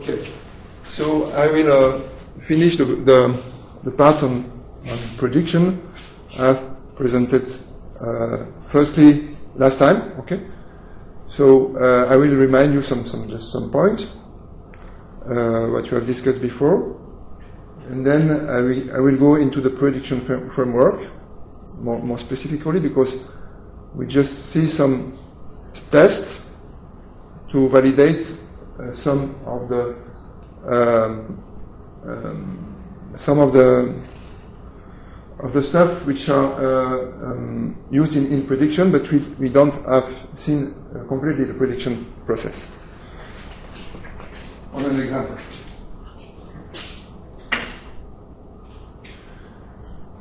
Okay, so I will uh, finish the, the, the part on, on prediction. I've presented uh, firstly last time. Okay, so uh, I will remind you some some just some points uh, what you have discussed before, and then I will I will go into the prediction fr- framework more, more specifically because we just see some tests to validate uh, some of the um, um, some of the of the stuff which are uh, um, used in, in prediction, but we, we don't have seen uh, completely the prediction process. On an example.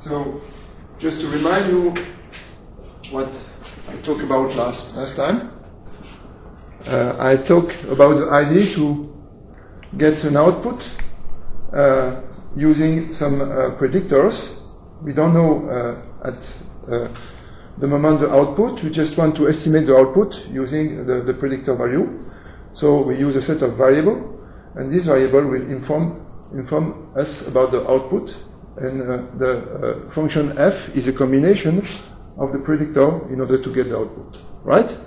So, just to remind you what I talked about last last time, uh, I talk about the idea to get an output uh, using some uh, predictors. We don't know uh, at uh, the moment the output. We just want to estimate the output using the, the predictor value. So we use a set of variable, and this variable will inform inform us about the output. And uh, the function f is a combination of the predictor in order to get the output. Right?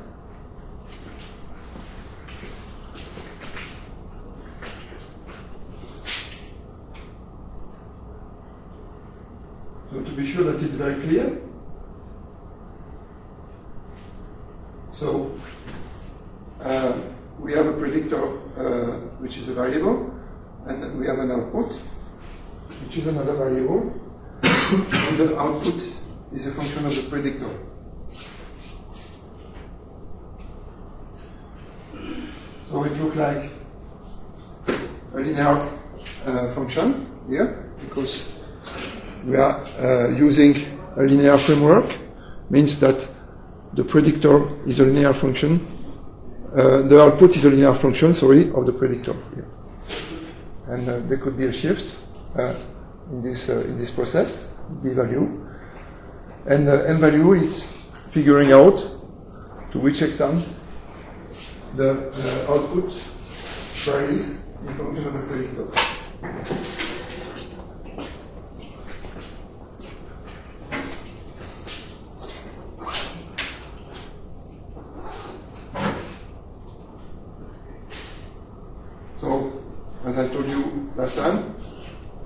So to be sure that it's very clear. So uh, we have a predictor uh, which is a variable, and we have an output which is another variable, and the output is a function of the predictor. So it looks like a linear uh, function here because we are uh, using a linear framework means that the predictor is a linear function uh, the output is a linear function sorry of the predictor. And uh, there could be a shift uh, in this uh, in this process b value. And uh, m value is figuring out to which extent the uh, output varies in function of the predictor So, as I told you last time,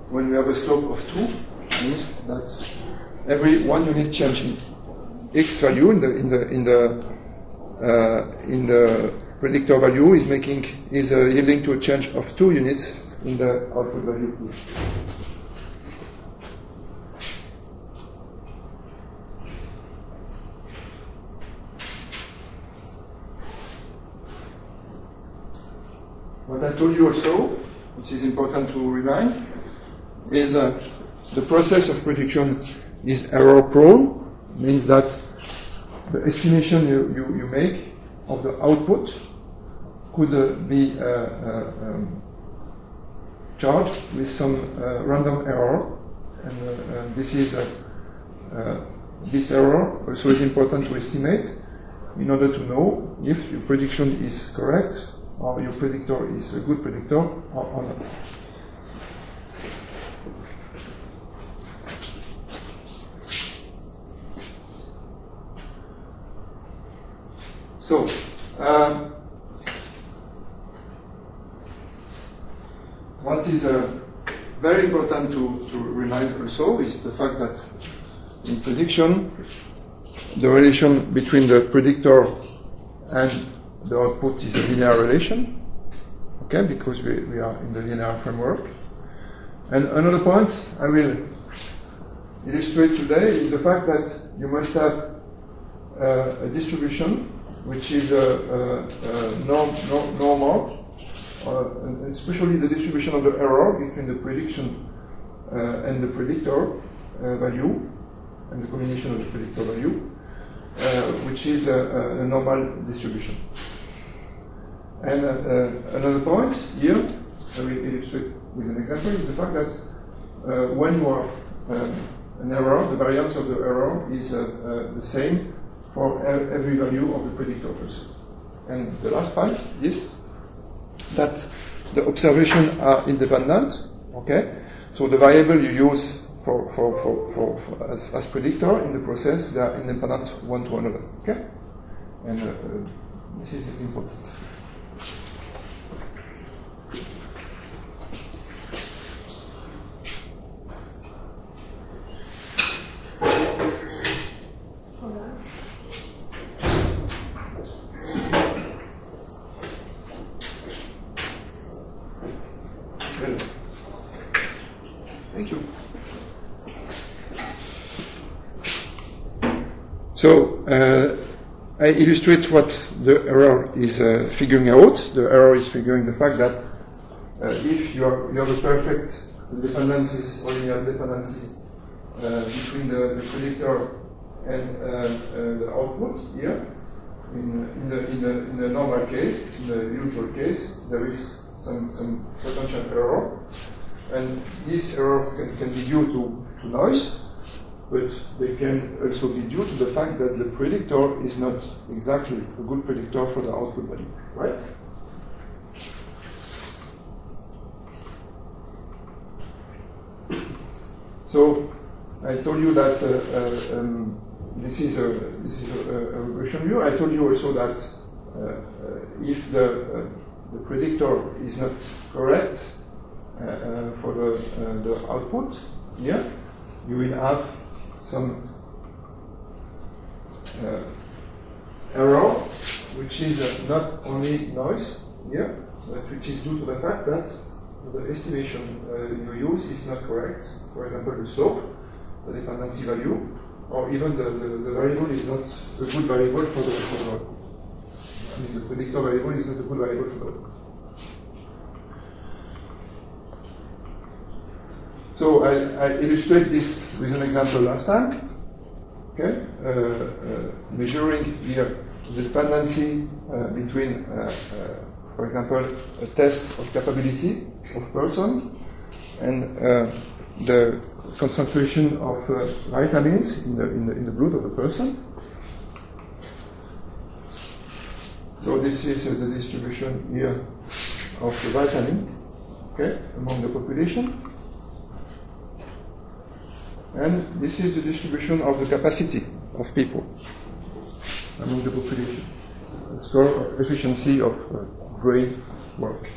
when we have a slope of 2, means that change in x value in the in the in the uh, in the predictor value is making is uh, yielding to a change of two units in the output value. What I told you also, which is important to remind, is uh, the process of prediction is error prone, means that the estimation you, you, you make of the output could uh, be uh, uh, um, charged with some uh, random error, and uh, uh, this is this error also is important to estimate in order to know if your prediction is correct or your predictor is a good predictor or, or not. So, um, what is uh, very important to, to remind also is the fact that in prediction, the relation between the predictor and the output is a linear relation, okay, because we, we are in the linear framework. And another point I will illustrate today is the fact that you must have uh, a distribution which is norm, norm, normal, uh, and especially the distribution of the error between the prediction uh, and the predictor uh, value, and the combination of the predictor value, uh, which is a, a, normal distribution. And uh, uh, another point here, I will illustrate with an example, is the fact that when you have um, an error, the variance of the error is the same for every value of the predictors. And the last part is that the observations are independent. Okay, so the variable you use for, for, for, for, for as, as predictor in the process, they are independent one to another. Okay, and uh, this is important. Thank you. So uh, I illustrate what the error is uh, figuring out. The error is figuring the fact that uh, if you, are, you have a perfect dependencies or linear dependency uh, between the, the, predictor and uh, uh, the output here, in, in, the, in, the, in the normal case, in the usual case, there is some, some potential error. And this error can, can be due to, to noise, but they can also be due to the fact that the predictor is not exactly a good predictor for the output value, right? So I told you that uh, uh, um, this is a this is a, a, regression view. I told you also that uh, uh if the uh, the predictor is not correct uh, for the the output here, you will have some error, which is not only noise here, but which is due to the fact that the estimation uh, you use is not correct. For example, the slope, the dependency value, or even the, the, the, variable is not a good variable for the, for the I mean, the predictor variable is not a good variable for the So I, I illustrate this with an example last time. Okay, uh, uh, measuring here the dependency uh, between, uh, uh, for example, a test of capability of person and uh, the concentration of uh, vitamins in the, in, the, in the blood of the person. So this is uh, the distribution here of the vitamin okay, among the population. And this is the distribution of the capacity of people among the population. Score of efficiency of uh, brain work.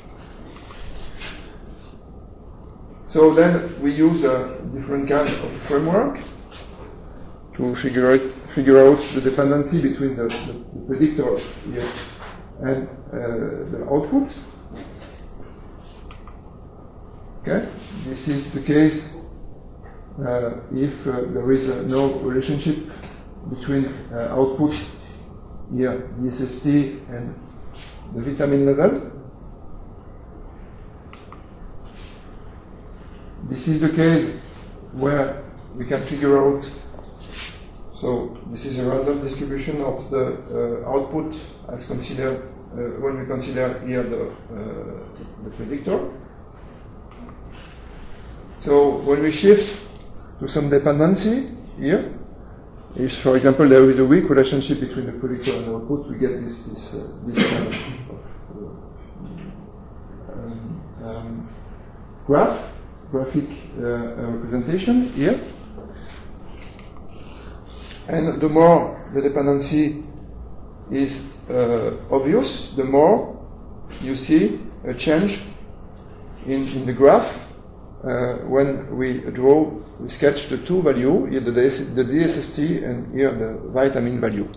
So then we use a different kind of framework to figure out, figure out the dependency between the, the, the predictor here and uh, the output. Okay, this is the case if uh, there is uh, no relationship between uh, output here, DSST, and the vitamin level. This is the case where we can figure out. So this is a random distribution of the uh, output as considered uh, when we consider here the, uh, the predictor. So when we shift to some dependency here, if for example there is a weak relationship between the predictor and the output, we get this this, uh, this kind of, um, um, graph graphic uh, uh, representation here. And the more the dependency is uh, obvious, the more you see a change in, in the graph uh, when we draw, we sketch the two value, here the, DS, the DSST and here the vitamin value.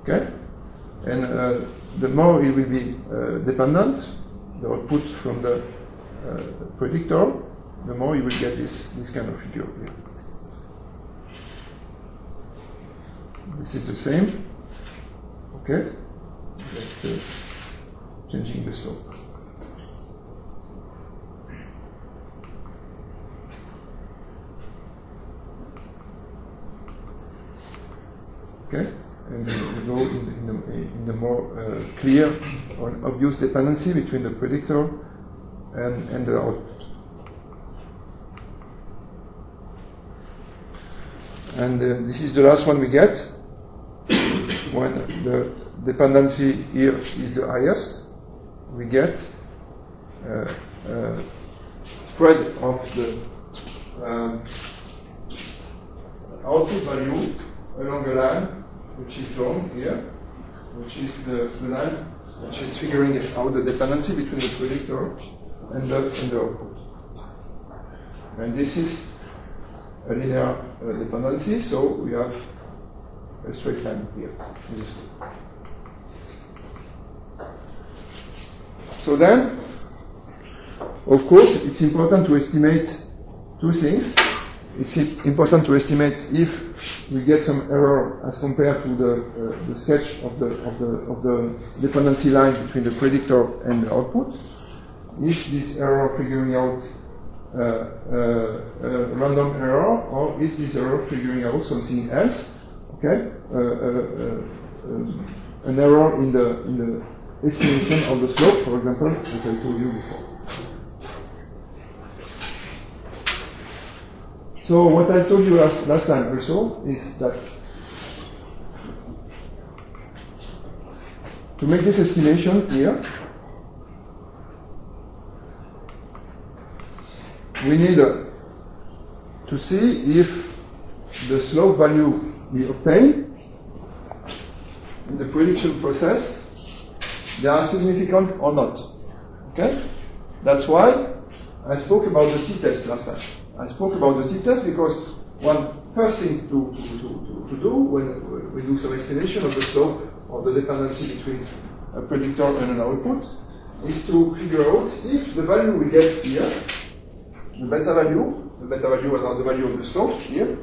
Okay? And uh, the more it will be uh, dependent, the output from the uh, predictor, the more you will get this, this kind of figure here. This is the same. Okay? But, uh, changing the slope. Okay? And we go in the, in the, in the more uh, clear or obvious dependency between the predictor and, and the output. And uh, this is the last one we get when the dependency here is the highest. we get uh, uh, spread of the um, output value along a line which is drawn here, which is the, the line which is figuring out the dependency between the predictor and the, and the output. And this is a linear uh, dependency, so we have a straight line here. So then, of course, it's important to estimate two things. It's important to estimate if we get some error as compared to the, uh, the sketch of the, of, the, of the dependency line between the predictor and the output. Is this error figuring out uh, uh, a random error, or is this error figuring out something else? Okay, uh, um, an error in the in the estimation of the slope, for example, as I told you before. So what I told you last, last time also is that to make this estimation here, we need uh, to see if the slope value we obtain in the prediction process they are significant or not. Okay? That's why I spoke about the t-test last time. I spoke about the t-test because one first thing to, to, to, to, do when we do some estimation of the slope or the dependency between a predictor and an output is to figure out if the value we get here the beta value, the beta value are the value of the slope here,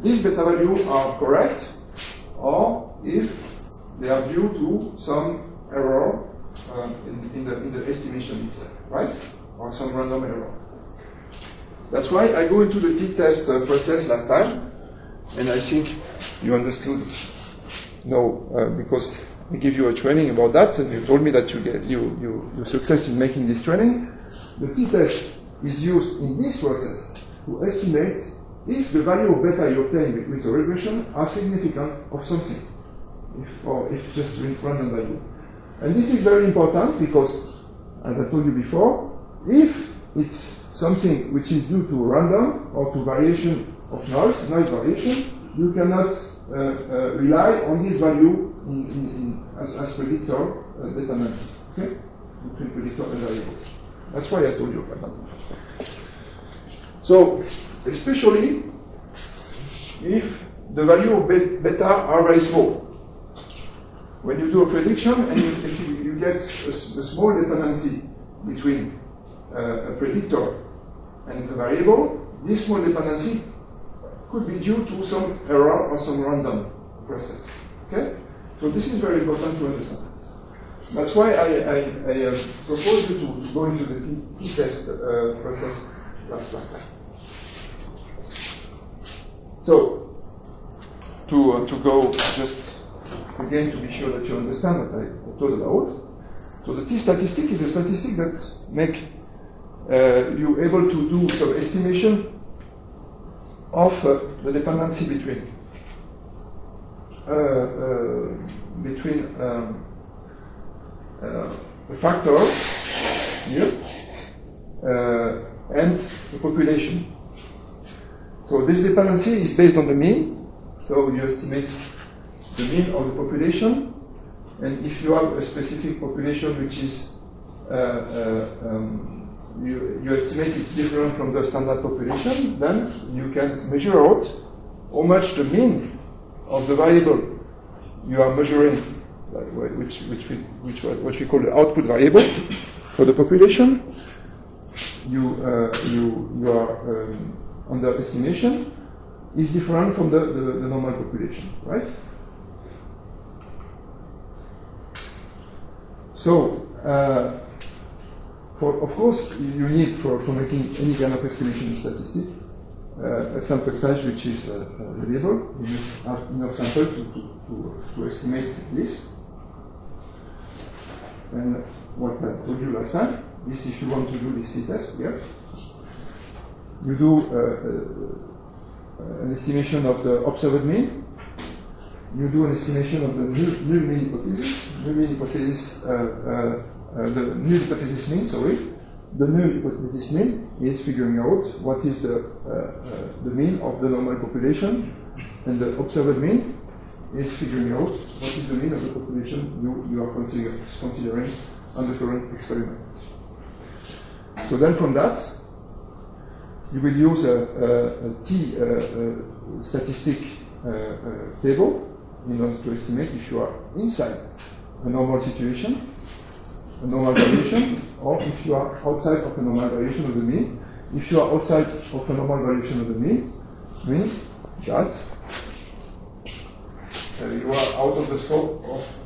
these beta values are correct, or if they are due to some error uh, in, in, the, in the estimation itself, right? Or some random error. That's why I go into the t-test uh, process last time, and I think you understood. No, uh, because I give you a training about that, and you told me that you get you you you success in making this training. The t-test is used in this process to estimate if the value of beta you obtain with the regression are significant of something, if, or if just random value. And this is very important because, as I told you before, if it's something which is due to random or to variation of noise, noise variation, you cannot uh, uh, rely on this value in, in, in, as, as predictor uh, dependency, okay? Between predictor and variable. That's why I told you about that. So, especially if the value of beta are very small. When you do a prediction and you, you, you get a, a, small dependency between uh, a predictor and a variable, this small dependency could be due to some error or some random process. Okay? So this is very important to understand. That's why I, I, I uh, propose you to, go into the t-test uh, process last, last time. So, to, uh, to go just again to be sure that you understand what I told about. So the t-statistic is a statistic that make uh, you able to do some estimation of uh, the dependency between uh, uh between um, uh, a factor here uh, and the population. So this dependency is based on the mean. So you estimate the mean of the population, and if you have a specific population which is uh, uh, um, you, you estimate it's different from the standard population, then you can measure out how much the mean of the variable you are measuring which, which, we, which what we call the output variable for the population. You, uh, you, you are um, under estimation is different from the, the, the normal population, right? So, uh, for, of course, you need for, for making any kind of estimation statistic uh, a sample size which is uh, reliable. You have enough sample to, to, to, to estimate this. And what I told you last time is if you want to do this t-test here, you do uh, uh, an estimation of the observed mean, you do an estimation of the new, new mean hypothesis. New mean hypothesis uh, uh, the null hypothesis mean, sorry, the null hypothesis mean is figuring out what is the, uh, uh, the mean of the normal population, and the observed mean is figuring out what is the mean of the population you, you are consider, considering on the current experiment. So then from that, you will use a, t uh, uh, statistic uh, uh, table in order to estimate if you are inside a normal situation, a normal variation, or if you are outside of a normal variation of the mean. If you are outside of a normal variation of the mean, means that uh, you are out of the scope of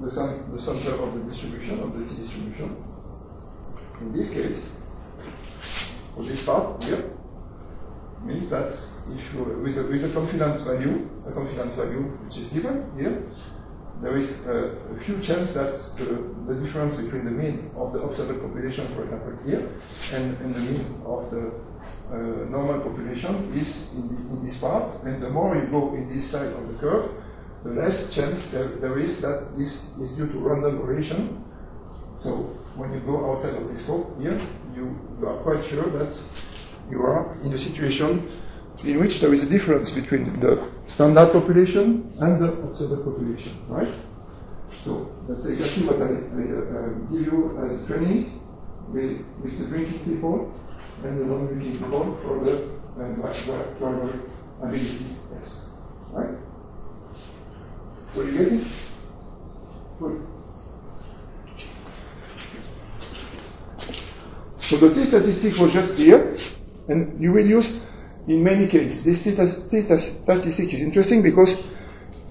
the, the center of the distribution, of the distribution. In this case, for this part here, means that if you, with, a, with a confidence value, a confidence value which is given here, there is a, few chance that the, the, difference between the mean of the observed population, for example, here, and, and the mean of the uh, normal population is in, the, in, this part, and the more you go in this side of the curve, the less chance there, there is that this is due to random variation. So when you go outside of this scope here, you, you are quite sure that you are in a situation in which there is a difference between the standard population and the observed population, right? So that's exactly what I, I uh, give you as training with, with the drinking people and the non-drinking people for the uh, driver ability test, right? Are you getting? Good. So the t statistic was just here, and you will use in many cases. This statistic is interesting because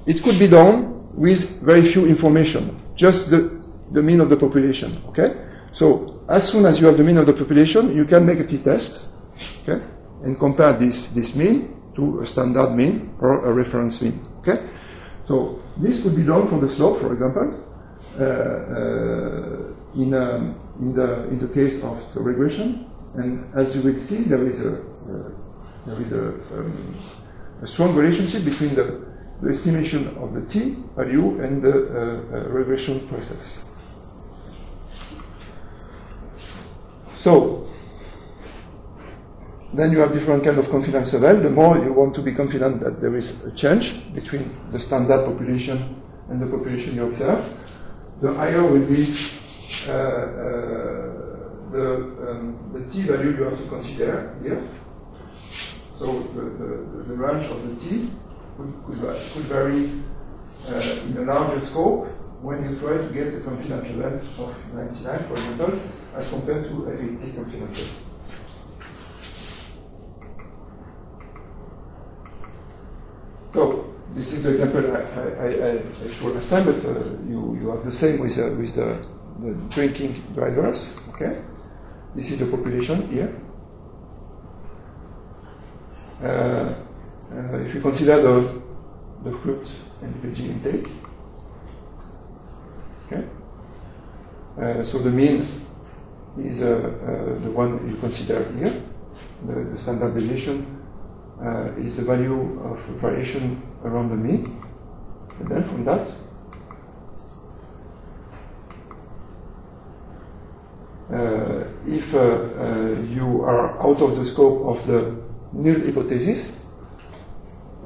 it could be done with very few information, just the, the mean of the population. Okay, so as soon as you have the mean of the population, you can make a t-test, okay, and compare this this mean to a standard mean or a reference mean. Okay, so this could be done for the slope, for example, uh, uh, in, um, in, the, in the case of the regression. And as you will see, there is a, uh, there is a, um, a, strong relationship between the, the, estimation of the t value and the regression process. So, then you have different kind of confidence level. The more you want to be confident that there is a change between the standard population and the population you observe, the higher will be uh, uh, the, um, the t value you have to consider here. So the, the, the range of the t could, could, could vary uh, in a larger scope when you try to get the confidence level of 99, for example, as compared to a 80 confidence level. So this is the example I, I, I, showed last time, but uh, you, you have the same with, uh, with the, the drinking drivers. Okay, this is the population here. Uh, uh if you consider the, the fruit and veggie intake, okay, uh, so the mean is the one you consider here, the, the standard deviation is the value of variation around the mean. And then from that, uh, if uh, uh, you are out of the scope of the null hypothesis,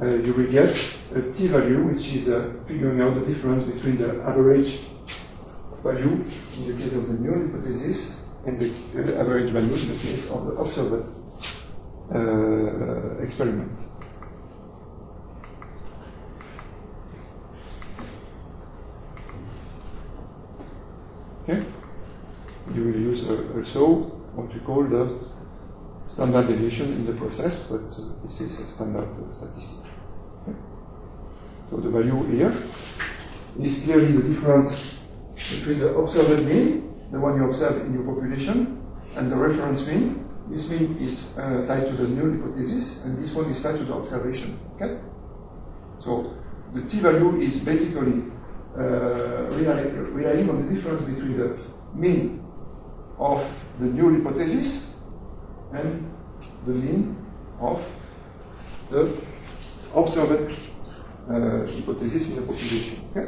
uh, you will get a t-value, which is figuring out the difference between the average value in the case of the null hypothesis and the average value in the case of the observed uh, experiment. Okay? You will use uh, also what we call the standard deviation in the process, but uh, this is a standard uh, statistic. Okay? So the value here is clearly the difference between the observed mean, the one you observe in your population, and the reference mean, this mean is uh, tied to the null hypothesis, and this one is tied to the observation. Okay? So the t-value is basically uh, relying on the difference between the mean of the null hypothesis and the mean of the observed uh, hypothesis in the population. Okay?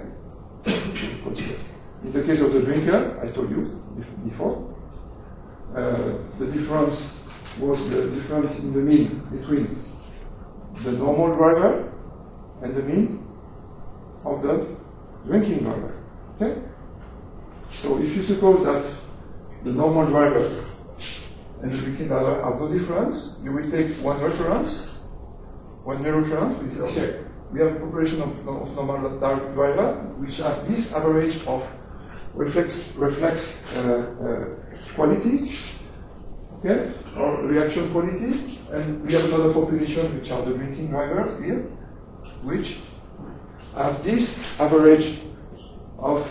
In the case of the drinker, I told you before, uh, the difference was the difference in the mean between the normal driver and the mean of the drinking driver. Okay? So if you suppose that the normal driver and the drinking driver have no difference, you will take one reference, one main reference, we say, okay, we have a population of, of normal driver which have this average of reflex, reflex uh, uh, quality, okay, or reaction quality, and we have another population which are the drinking driver here, which have this average of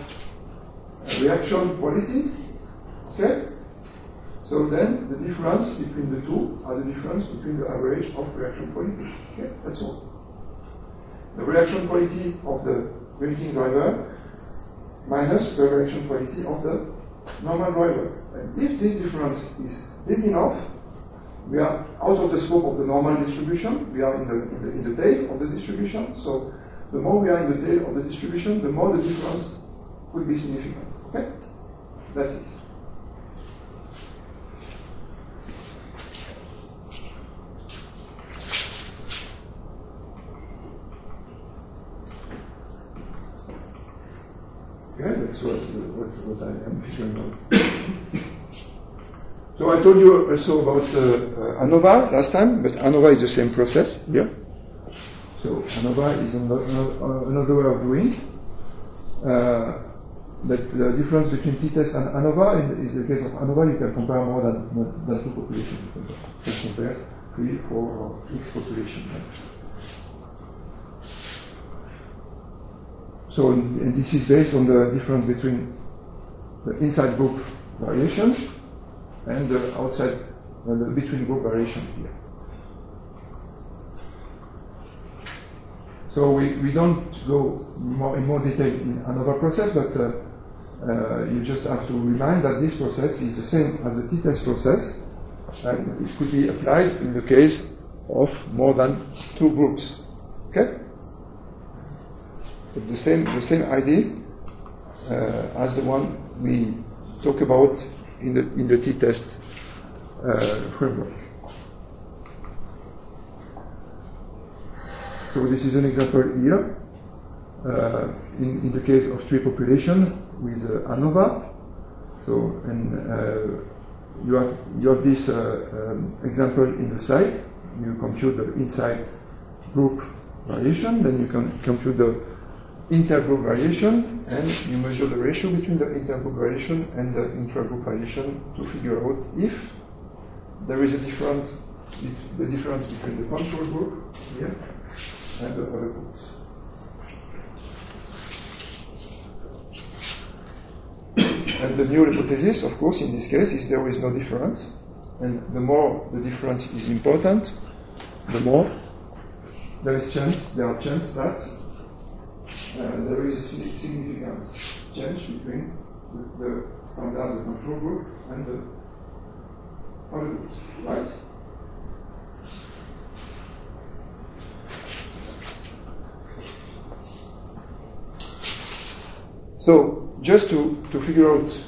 reaction quality, okay? So then the difference between the two are the difference between the average of reaction quality. Okay, that's all. The reaction quality of the drinking driver minus the reaction quality of the normal driver. And if this difference is big enough, we are out of the scope of the normal distribution. We are in the, in the, in the tail of the distribution. So the more we are in the tail of the distribution, the more the difference would be significant. Okay? That's it. Okay, that's what, what, what I am out. so I told you also about uh, uh, ANOVA last time, but ANOVA is the same process here. So ANOVA is another, another way of doing. Uh, but the difference between t-test and ANOVA is the case of ANOVA, you can compare more than, than two populations. You can compare three, four, or X population. So and this is based on the difference between the inside group variation and the outside, uh, the between group variation here. So we, we don't go more in more detail in another process, but uh, uh, you just have to remind that this process is the same as the t-test process, and it could be applied in the case of more than two groups. Okay? The same, the same idea uh, as the one we talk about in the, in the t-test uh, framework. So this is an example here. Uh, in, in the case of tree population with uh, ANOVA. So, and uh, you have you have this uh, um, example in the side. You compute the inside group variation, then you can compute the intergroup variation, and you measure the ratio between the intergroup variation and the intragroup variation to figure out if there is a difference, the difference between the control group here and the other groups. And the new hypothesis, of course, in this case, is there is no difference. And the more the difference is important, the more there is chance, there are chance that uh, there is a significant change between the, the standard control group and the other groups, right? So, just to, to figure out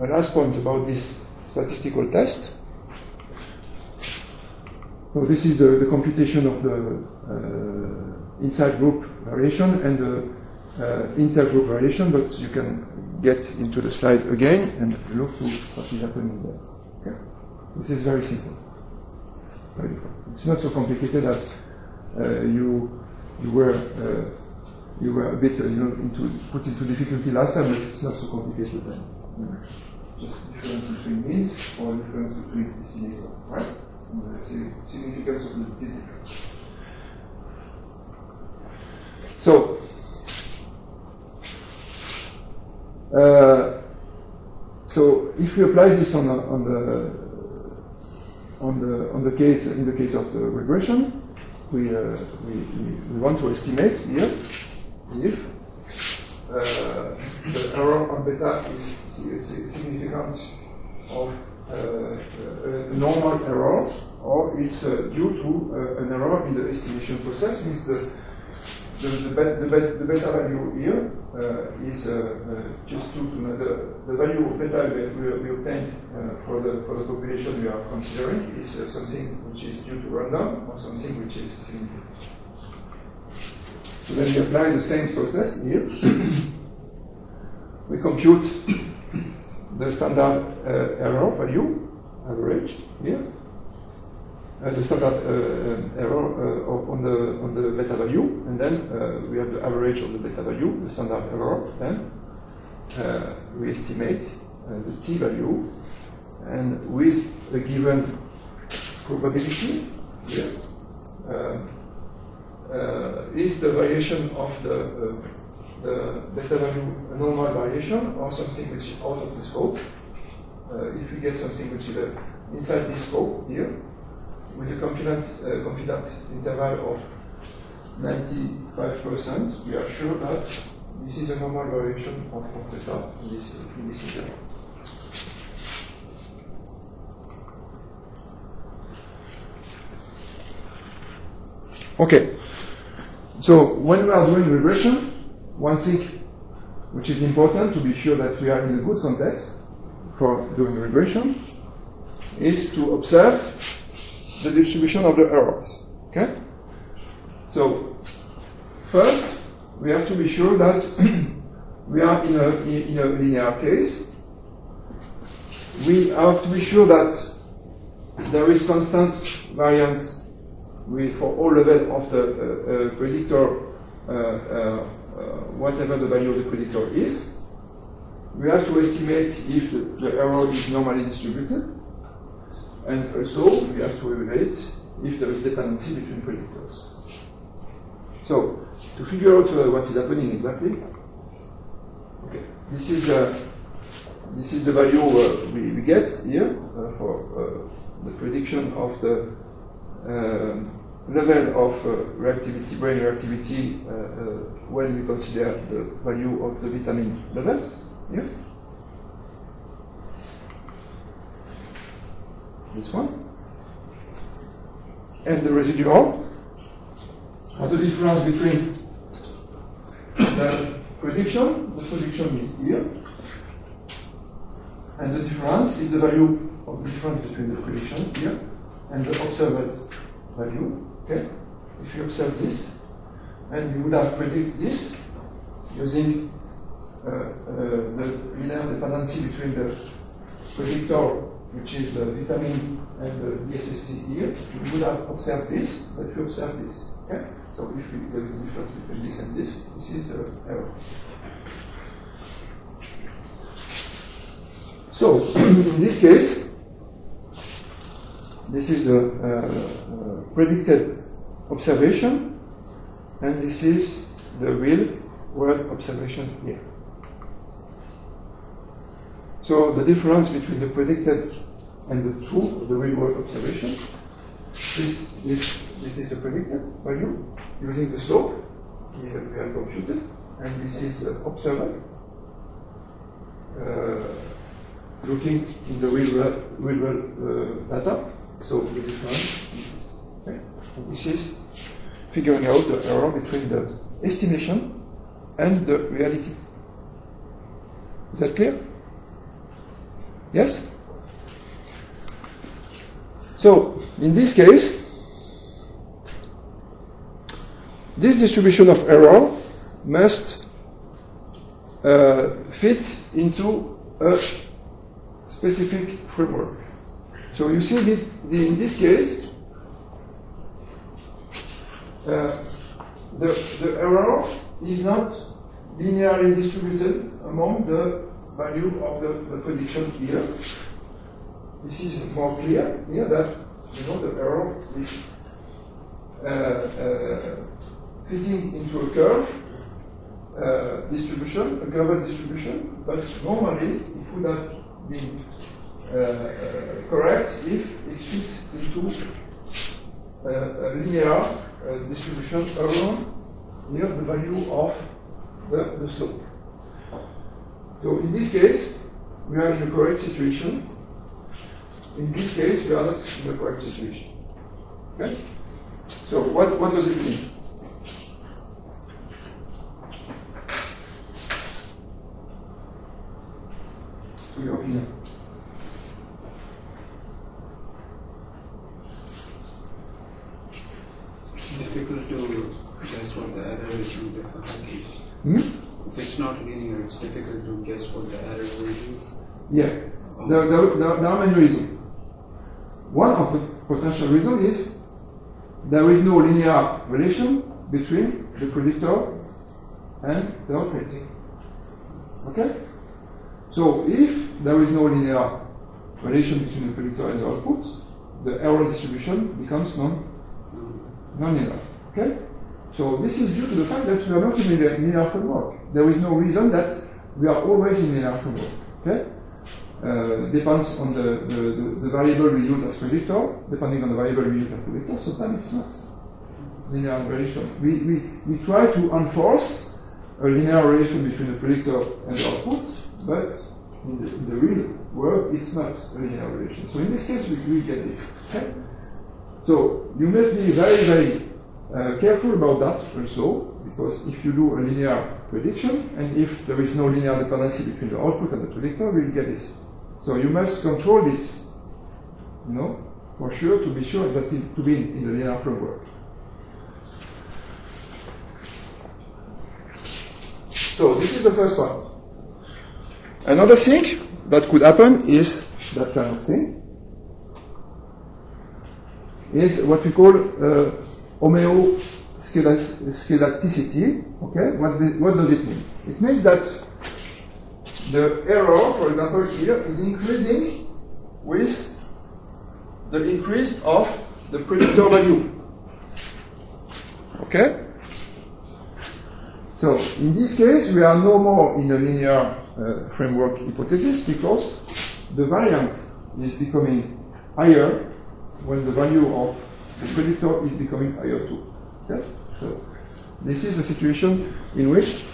a last point about this statistical test. So this is the, the computation of the uh, inside group variation and the uh, intergroup variation, but you can get into the slide again and look to what is happening there. Okay? This is very simple. Very it's not so complicated as uh, you you were uh, you were a bit, uh, you know, into, put into difficulty last time, but it's not so complicated then. Yeah. Just difference between means or difference between estimator, right? And the significance of this difference. So, uh, so if we apply this on, the, on the on the on the case in the case of the regression, we, uh, we, we, want to estimate here if uh, the error on beta is significant of uh, a normal error or it's uh, due to uh, an error in the estimation process means the, the, the, the, beta, the beta value here uh, is uh, uh, just to, to know the, the value of beta that we, we obtained uh, for, the, for the population we are considering is something which is due to random or something which is significant. So then we apply the same process here. we compute the standard error value, average, here. Uh, the standard uh, error uh, on the on the beta value, and then we have the average of the beta value, the standard error. Then we estimate the t value, and with a given probability is the variation of the the beta value a normal variation or something which is out of the scope. Uh, if we get something which is uh, inside this scope here, with a confident, uh, confidence interval of 95%, we are sure that this is a normal variation of, of theta in this, in this interval. Okay, so when we are doing regression, one thing which is important to be sure that we are in a good context for doing regression is to observe the distribution of the errors. Okay? So, first, we have to be sure that we are in a, in a linear case. We have to be sure that there is constant variance with, for all levels of the uh, uh, predictor, uh, uh, uh, whatever the value of the predictor is. We have to estimate if the error is normally distributed. And also, we have to evaluate if there is dependency between predictors. So, to figure out uh, what is happening exactly, okay, this is uh, this is the value uh, we, we, get here uh, for uh, the prediction of the um, level of uh, reactivity, brain reactivity, when we consider the value of the vitamin level. Yeah. This one, and the residual are the difference between the prediction, the prediction is here, and the difference is the value of the difference between the prediction here and the observed value. Okay? If you observe this, and you would have predicted this using uh, uh, the linear dependency between the predictor which is the vitamin and the DSST here, we would have observed this, but we observe this. Okay? So if we, there is a difference between this and this, this is the error. So in this case, this is the uh, uh, predicted observation, and this is the real world observation here. So the difference between the predicted and the true, the real world observation, this, this, this is the predicted value using the slope have, we have computed, and this is the observed uh, looking in the real world, real world uh, data. So the difference okay. this is figuring out the error between the estimation and the reality. Is that clear? Yes? So, in this case, this distribution of error must uh, fit into a specific framework. So you see that in this case, uh, the, the error is not linearly distributed among the value of the, the prediction here. This is more clear here that you know the error is uh, uh, fitting into a curve uh, distribution, a curved distribution, but normally it would have been uh, uh, correct if it fits into uh, a linear distribution around near the value of the, the slope. So in this case, we are in a correct situation. In this case, we are not in the correct situation. Okay? So, what, what does it mean? To your ear. Difficult to guess what the error is in the package. Hmm? If it's not linear, it's difficult to guess what the error is. Yeah. Oh. There, there, there, there are many reasons. One of the potential reasons is there is no linear relation between the predictor and the output. Okay? So if there is no linear relation between the predictor and the output, the error distribution becomes non non-linear. Okay? So this is due to the fact that we are not in a linear framework. There is no reason that we are always in a linear framework. Okay? Uh, depends on the, the, the, the, variable we use as predictor, depending on the variable we use as predictor, sometimes it's not linear relation. We, we, we try to enforce a linear relation between the predictor and the output, but in the, in the real world, it's not a linear relation. So in this case, we, we get this. Okay? So you must be very, very uh, careful about that also, because if you do a linear prediction, and if there is no linear dependency between the output and the predictor, we'll get this. So you must control this, you know, for sure to be sure that it, to be in, the linear framework. So this is the first one. Another thing that could happen is that kind of thing is what we call uh, homoscedasticity. Okay, what, the, what does it mean? It means that the error, for example, here is increasing with the increase of the predictor value. Okay? So, in this case, we are no more in a linear uh, framework hypothesis because the variance is becoming higher when the value of the predictor is becoming higher too. Okay? So, this is a situation in which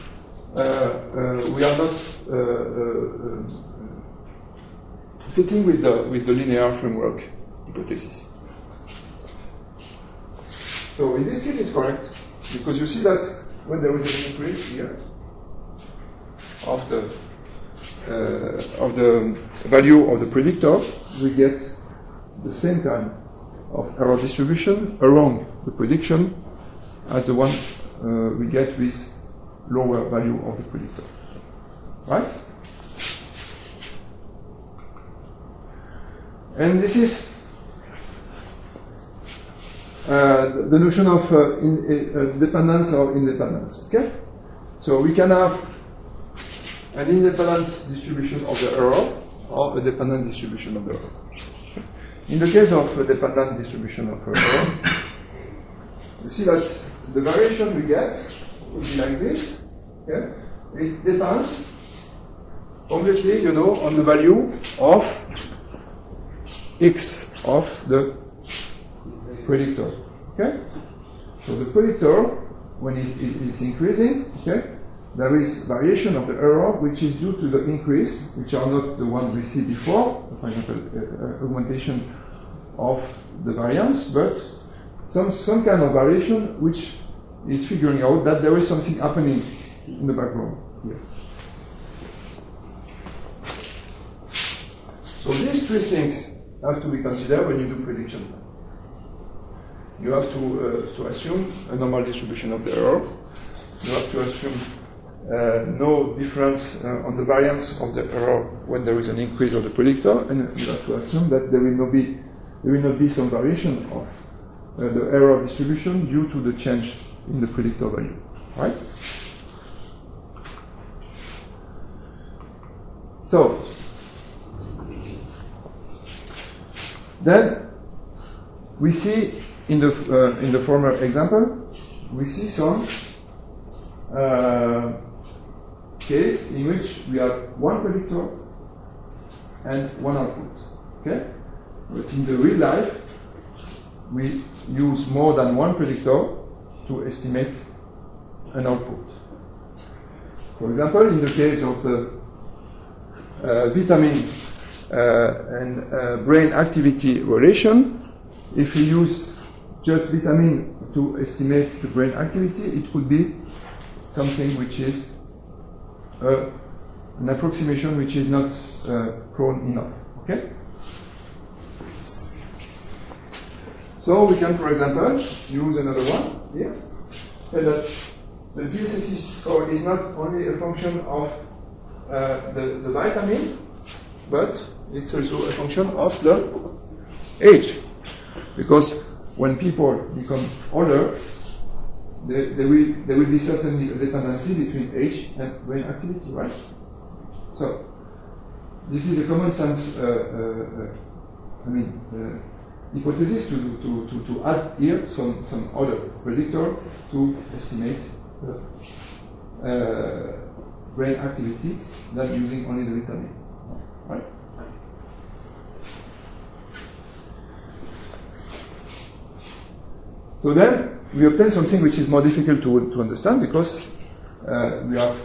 we are not uh, uh, fitting with the, with the linear framework hypothesis. So in this case it's correct, because you see that when there is an increase here of the uh, of the value of the predictor, we get the same kind of error distribution around the prediction as the one uh, we get with lower value of the predictor. Right? And this is uh, the notion of uh, in, uh, dependence or independence. Okay? So we can have an independent distribution of the error or a dependent distribution of the error. In the case of a dependent distribution of error, you see that the variation we get would be like this. Okay? It depends completely, you know, on the value of x of the predictor. Okay? So the predictor, when it, it, it's increasing, okay, there is variation of the error which is due to the increase, which are not the one we see before, for example, uh, augmentation of the variance, but some, some kind of variation which is figuring out that there is something happening in the background here. So these three things have to be considered when you do prediction. You have to, uh, to assume a normal distribution of the error. You have to assume uh, no difference uh, on the variance of the error when there is an increase of the predictor, and you have to assume that there will not be there will not be some variation of uh, the error distribution due to the change in the predictor value, right? So, then we see in the uh, in the former example, we see some uh, case in which we have one predictor and one output. Okay, but in the real life, we use more than one predictor to estimate an output. For example, in the case of the uh, vitamin uh, and uh, brain activity relation, if we use just vitamin to estimate the brain activity, it would be something which is a an approximation which is not uh, prone enough. Okay? So we can, for example, use another one here. Say that the DSSC score is not only a function of uh, the, the vitamin, but it's also a function of the age. Because when people become older, there, there, will, there will be certainly a dependency between age and brain activity, right? So, this is a common sense, uh, uh, uh I mean, uh, hypothesis to, to, to, to add here some, some other predictor to estimate uh, brain activity than using only the vitamin, right? So then we obtain something which is more difficult to, to understand because uh, we have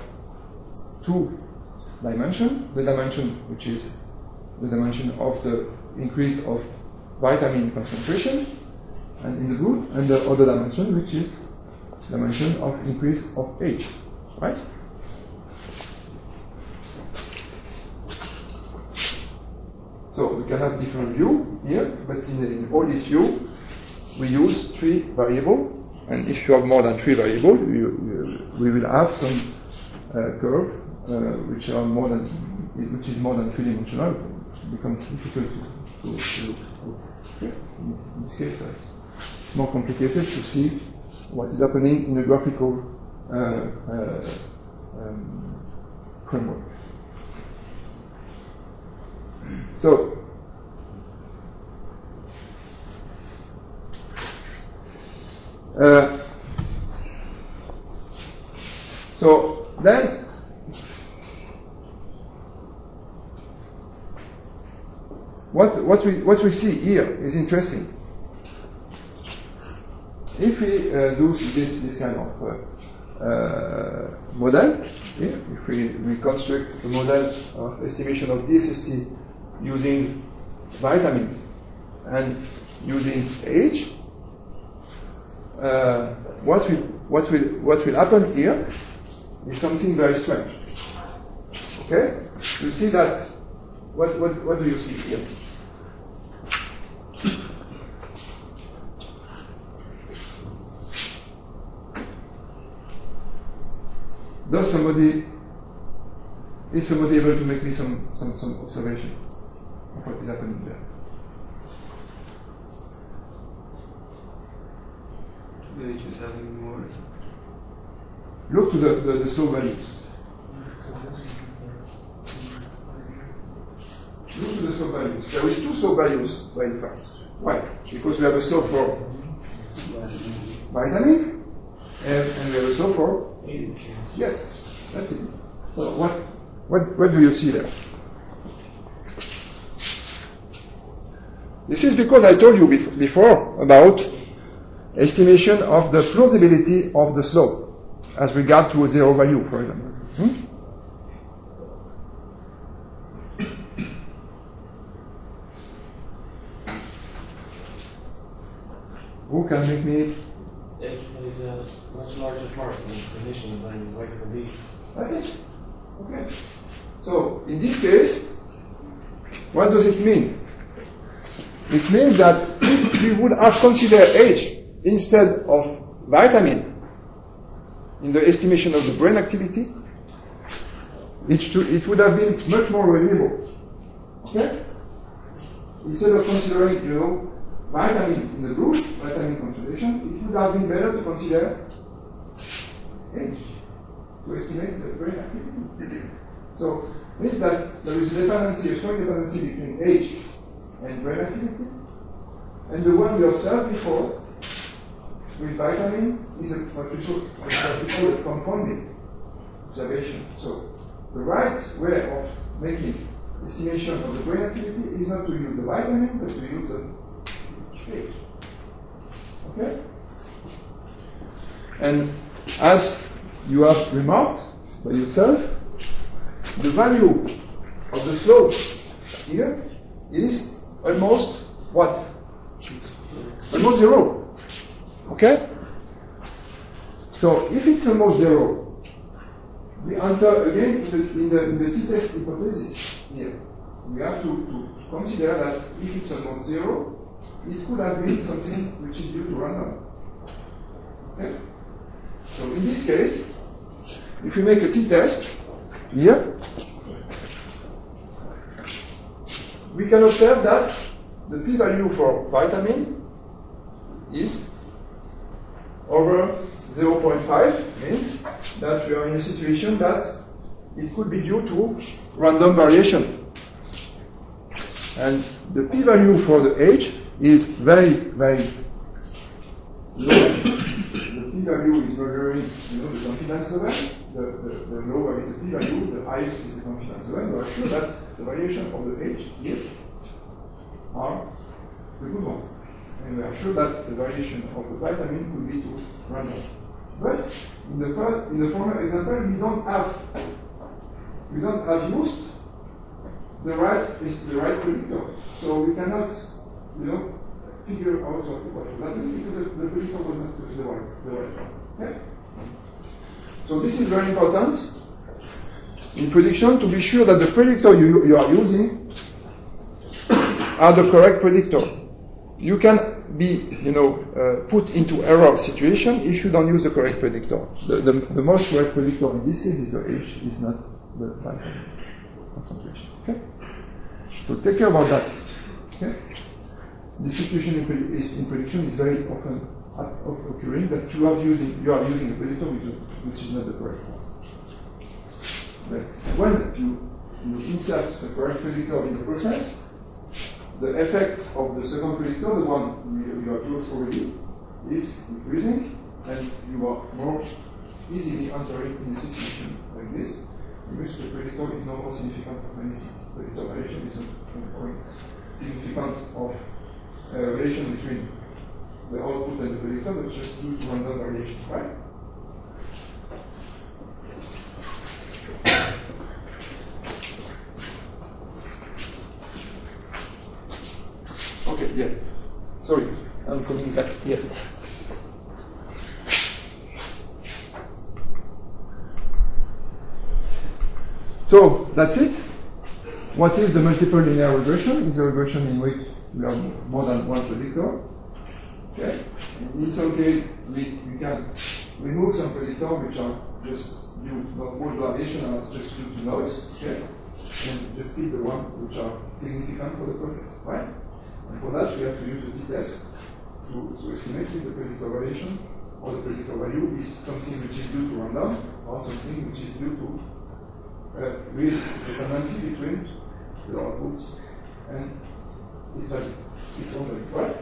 two dimensions. The dimension which is the dimension of the increase of vitamin concentration and in the group, and the other dimension which is dimension of increase of age, right? So we can have different view here, but in, in all this view, we use three variable, and if you have more than three variable, you, you, we will have some uh, curve uh, which are more than which is more than three dimensional. Becomes difficult to, to, to look. Okay. In this case, uh, it's more complicated to see what is happening in a graphical uh, uh, um, framework. So Uh, so then, what, what, we, what we see here is interesting. If we uh, do this, this kind of uh, uh model, yeah, if we reconstruct the model of estimation of DSST using vitamin and using age, uh, what will what will what will happen here is something very strange. Okay, you see that. What what what do you see here? Does somebody is somebody able to make me some some, some observation of what is happening there? just having more. Look to the, the, the slope values. Look to the slope values. There is two slope values by default. Why? Because we have a slope for vitamin and, and we have a slope for yes. That's it. So what what what do you see there? This is because I told you before about estimation of the plausibility of the slope as regard to a zero value, for example. Hmm? Who can make me? X plays a much larger part than vitamin D. That's it. Okay. So in this case, what does it mean? It means that if we would have considered age instead of vitamin in the estimation of the brain activity, it, it would have been much more reliable. Okay? Instead of considering, you know, vitamin in the group, vitamin concentration, it would have been better to consider age to estimate the brain activity. So, means that there is a dependency, a strong dependency between age and brain activity. And the one we observed before with vitamin is a, what we, call a confounding observation. So the right way of making estimation of the brain activity is not to use the vitamin, but to use the age. Okay? And as you have remarked by yourself, the value of the slope here is almost what? Almost zero. Okay? So if it's almost zero, we enter again in the, in the, in the t-test hypothesis here. We have to, to consider that if it's a non-zero, it could have been something which is due to random. Okay? So in this case, if we make a t-test here, we can observe that the p-value for vitamin is over 0.5 means that we are in a situation that it could be due to random variation. And the p-value for the age is very, very low. The p-value is measuring you know, the confidence level. The, the, the lower is the p-value, the highest is the confidence level. We are sure that the variation of the age here are the good one. And we are sure that the variation of the vitamin will be to random. But in the first, in the former example, we don't have we don't have used the right is the right predictor. So we cannot, you know, figure out what, what because the, predictor was not the right, the right one. Okay? So this is very important in prediction to be sure that the predictor you, you are using are the correct predictor. You can be, you know, uh, put into error situation if you don't use the correct predictor. The, the, the most correct predictor in this case is the age, is not the vitamin concentration. Okay? So take care about that. Okay? The situation in, is, in prediction is very often occurring that you are using you are using a predictor which, which is not the correct one. But when you, you insert the correct predictor in the process, the effect of the second predictor, the one you, are close already, is increasing, and you are more easily entering in a situation like this, in which the predictor is no more significant of anything. Predictor variation is not significant of uh, relation between the output and the predictor, but just due to random variation, right? Okay, yeah. Sorry, I'm coming back here. So that's it. What is the multiple linear regression? It's a regression in which we have more than one predictor. Okay. In some case, we, we can remove some predictor which are just due more variation are just due to noise. Okay. And just keep the one which are significant for the process, right? And for that, we have to use the t-test to, to estimate if the predictor variation or the predictor value is something which is due to random or something which is due to uh, real dependency between the outputs and its value, its right?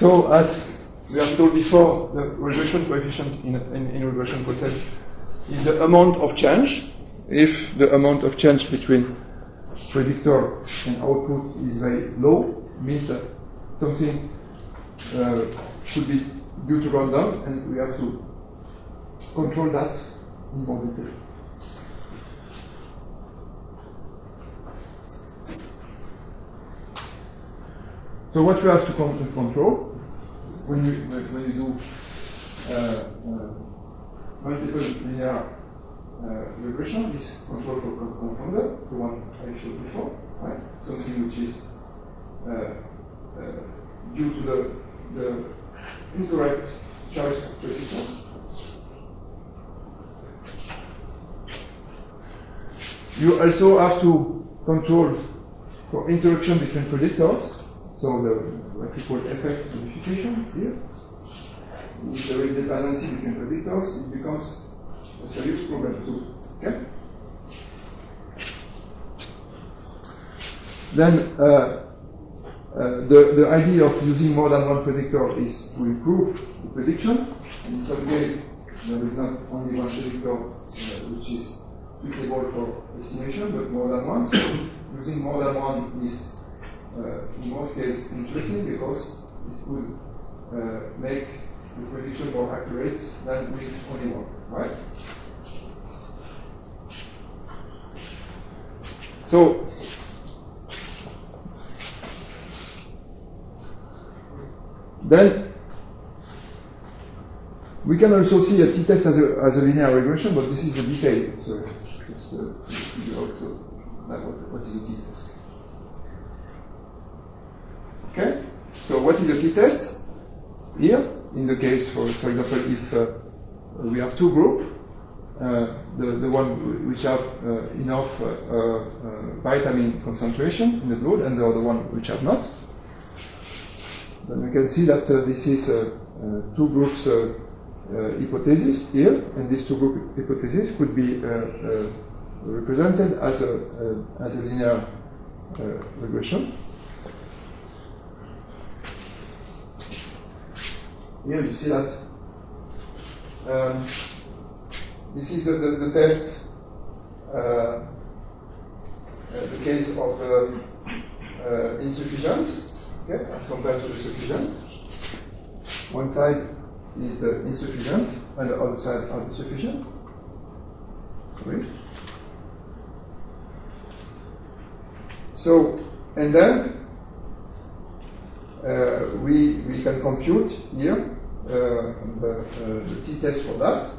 So, as we have told before, the regression coefficient in, in, in regression process is the amount of change. If the amount of change between predictor and output is very low, means that something uh, could be due to random, and we have to control that in more detail. So what you have to con- control when you when you do uh, uh, multiple linear uh, regression is control for confounder, the one I showed before, right? Something which is uh, due to the the incorrect choice of predictor. You also have to control for interaction between predictors. So the what we call effect modification here. If there is dependency between predictors, it becomes a serious problem too. Okay? Then uh, uh, the, the idea of using more than one predictor is to improve the prediction. In some cases, there is not only one predictor uh, which is suitable for estimation, but more than one. So using more than one is uh, in most cases interesting because it could uh, make the prediction more accurate than with only one, right? So then We can also see a t-test as a, as a linear regression, but this is a detail. So uh, uh, what, what is a t-test. Okay? So what is the t-test? Here, in the case, for, for example, if uh, we have two groups, uh, the, the one which have uh, enough uh, uh, vitamin concentration in the blood and the other one which have not, then we can see that uh, this is two groups hypothesis here, and these two group hypotheses could be represented as a, as a linear regression. Here you see that um, this is the, the, the test, uh, uh, the case of um, uh, insufficient, okay, as compared to the sufficient. One side is the insufficient, and the other side are the sufficient. So, and then uh, we, we can compute here the, t-test for that.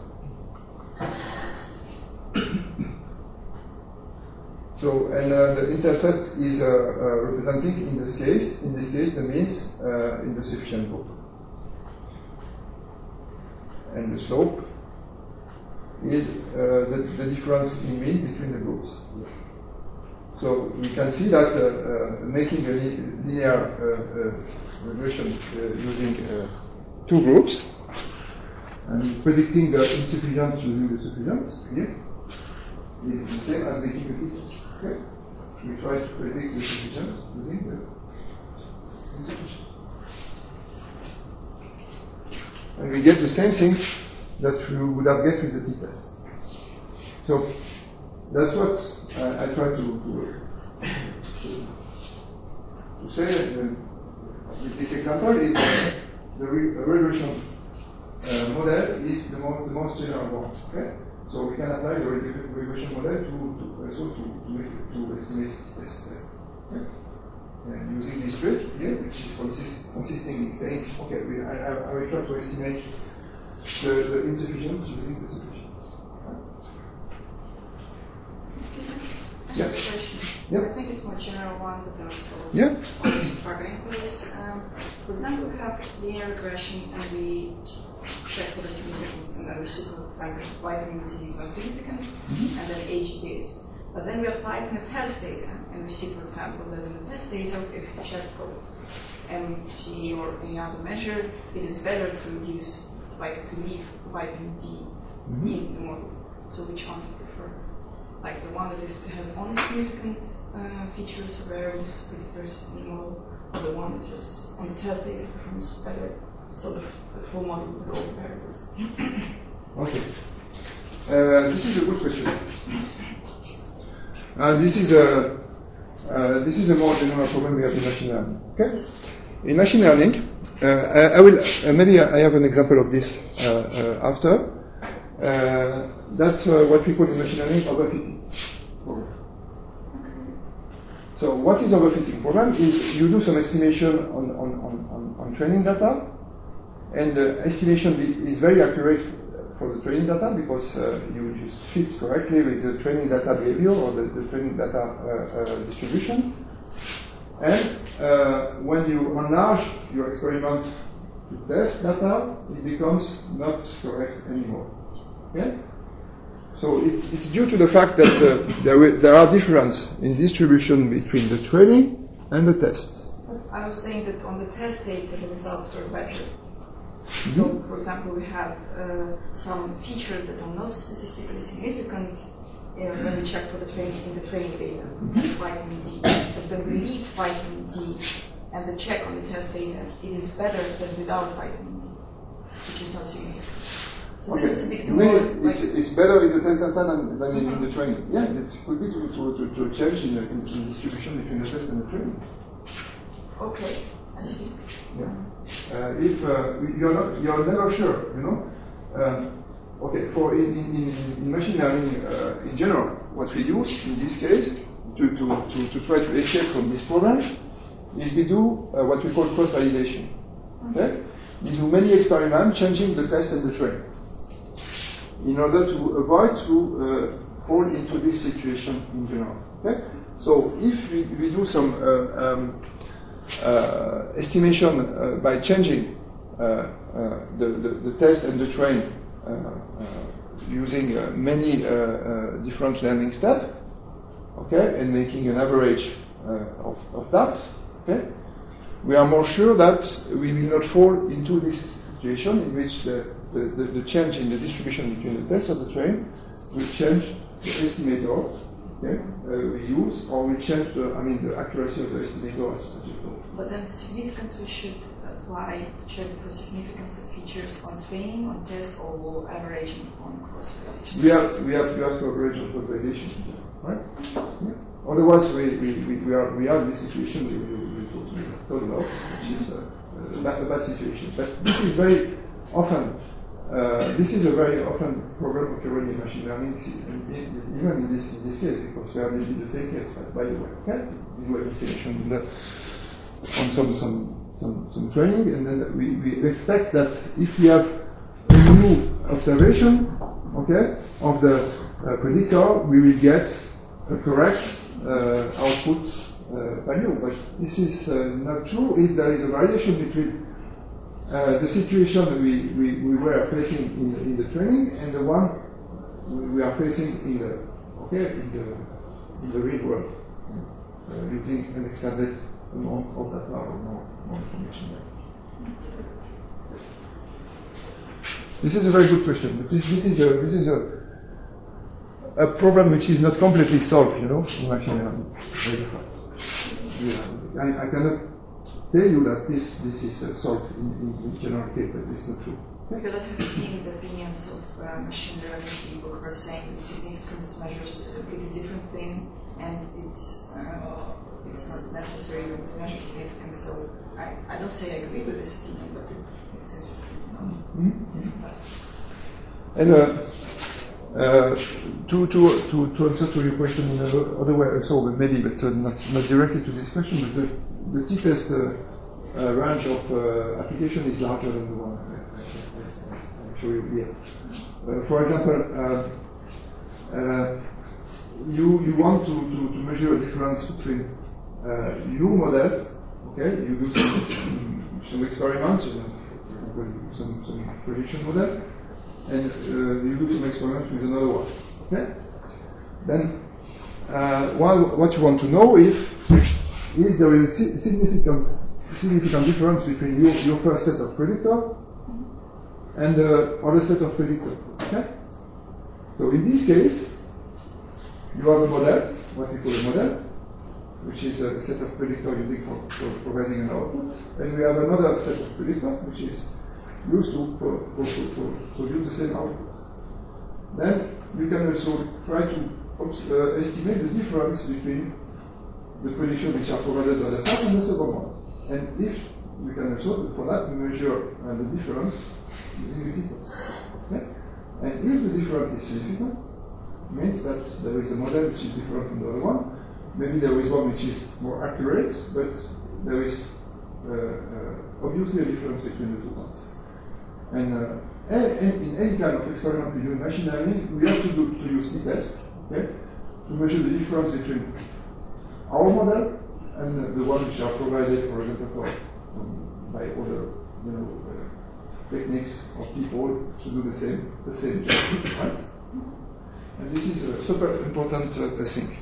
So, and uh, the intercept is uh, uh, representing in this case, in this case, the means in the sufficient group. And the slope is uh, the, the difference in mean between the groups. So we can see that uh, uh, making a linear regression using two groups and predicting the insufficient using the sufficient here is the same as the t-test. Okay? We try to predict the sufficient using the insufficient. And we get the same thing that we would have get with the t-test. So that's what I, I try to, to, to say uh, with this example is the re- regression uh, model is the, mo- the most general one. Okay? So we can apply the reg- regression model to, to also to, to, make, to estimate the test. uh, okay? And using this trick here, which is consist, consisting in saying, okay, we, I, I, I will try to estimate the, the insufficient using the sufficient. I Yeah. Yeah. I think it's more general one, but also Yeah. always targeting this. Um, for example, we have linear regression and we check for the significance and then reciprocal example vitamin D is not significant Mm-hmm. and then H is. But then we apply it in the test data and we see, for example, that in the test data, if we check for MC or any other measure, it is better to use, like, to leave vitamin D Mm-hmm. in the model. So which one do you prefer? Like the one that is, has only significant uh, features variables, predictors in the model, or the one that just on the test data performs better, so the, the full model with all the variables. Okay. Uh, this is a good question. Uh, this is a uh, this is a more general problem we have in machine learning. Okay. In machine learning, uh, I, I will uh, maybe I have an example of this uh, uh, after. Uh, that's uh, what we call in machine learning overfitting. So what is overfitting problem is you do some estimation on, on, on, on, training data, and the estimation is very accurate for the training data because uh, you just fit correctly with the training data behavior or the, the training data uh, uh, distribution. And uh, when you enlarge your experiment to test data, it becomes not correct anymore. Okay? So it's, it's due to the fact that uh, there, there are differences in distribution between the training and the test. I was saying that on the test data, the results were better. So, for example, we have uh, some features that are not statistically significant uh, when we check for the training in the training data, example, vitamin D. But when we leave vitamin D and the check on the test data, it is better than without vitamin D, which is not significant. So this is a more it's, it's, it's better in the test data than, than in, in the training? Yeah, it could be to, to, to, to change in the, in the distribution between the test and the training. okay, I see. Yeah. Uh, if uh, you're not, you're never sure, you know. Um, okay, for in, in, in, in machine learning uh, in general, what we use in this case to, to, to, to try to escape from this problem is we do uh, what we call cross validation. Okay, we do many experiments changing the test and the train in order to avoid to uh, fall into this situation in general. Okay? So if we, we do some uh, um, uh, estimation uh, by changing uh, uh, the, the, the test and the train using many different learning steps, okay, and making an average of, of that, okay, we are more sure that we will not fall into this situation in which the, the, the, the change in the distribution between the test of the train will change the estimator okay, uh, we use, or we change the, I mean, the accuracy of the estimator as such. But then the significance we should apply to check for significance of features on training, on test, or averaging on cross validation. We have, we have, we have to average on cross validation, right? Yeah. Otherwise, we, we, we, we are we are in this situation we, we, we, talked- we about, which is uh, a, bad, a bad situation. But this is very often. Uh, this is a very often problem occurring in machine learning, in- in- even in this in this case, because we are maybe the same case. But by the way, okay, we do an on some some some, some training, and then we, we expect that if we have a new observation, okay, of the uh, predictor, we will get a correct uh, output uh, value. But this is uh, not true if there is a variation between uh, the situation we, we, we were facing in the, in the training and the one we, are facing in the okay in the in the real world uh, using an extended amount of data or more, more information. This is a very good question, but this, this is a this is a a problem which is not completely solved, you know, learning. Yeah, I, I cannot tell you that this this is uh, solved in, in, in general case, but it's not true. Because I have seen the opinions of uh, machine learning people who are saying that significance measures a completely different thing, and it's uh, it's not necessary to measure significance. So I, I don't say I agree with this opinion, but it's interesting to know different patterns. And uh, uh, to, to, to, to answer to your question in another way, also maybe, but uh, not, not directly to this question, but the, t-test uh, uh, range of uh, application is larger than the one I, show you here. Uh, for example, uh, you, you want to, to, to measure a difference between your model, okay, you do some, some experiments, you know, some, some prediction model, and uh, you do some experiments with another one. Okay? Then, uh, what, what you want to know if is there a significant significant difference between your, your first set of predictor and the other set of predictor. Okay? So in this case, you have a model, what we call a model, which is a set of predictor using for, for providing an output, and we have another set of predictor, which is used to pro- pro- pro- produce the same output. Then you can also try to uh, estimate the difference between the prediction which are provided by the first and the second one. And if we can also, for that, measure uh, the difference using the t-test. Okay? And if the difference is significant, means that there is a model which is different from the other one. Maybe there is one which is more accurate, but there is uh, uh, obviously a difference between the two ones. And uh, in any kind of experiment we do in machine learning, we have to, do, to use t-test okay, to measure the difference between our model and the one which are provided, for example, for, um, by other you know, uh, techniques or people to do the same, the same job. Right? And this is a super important uh, thing.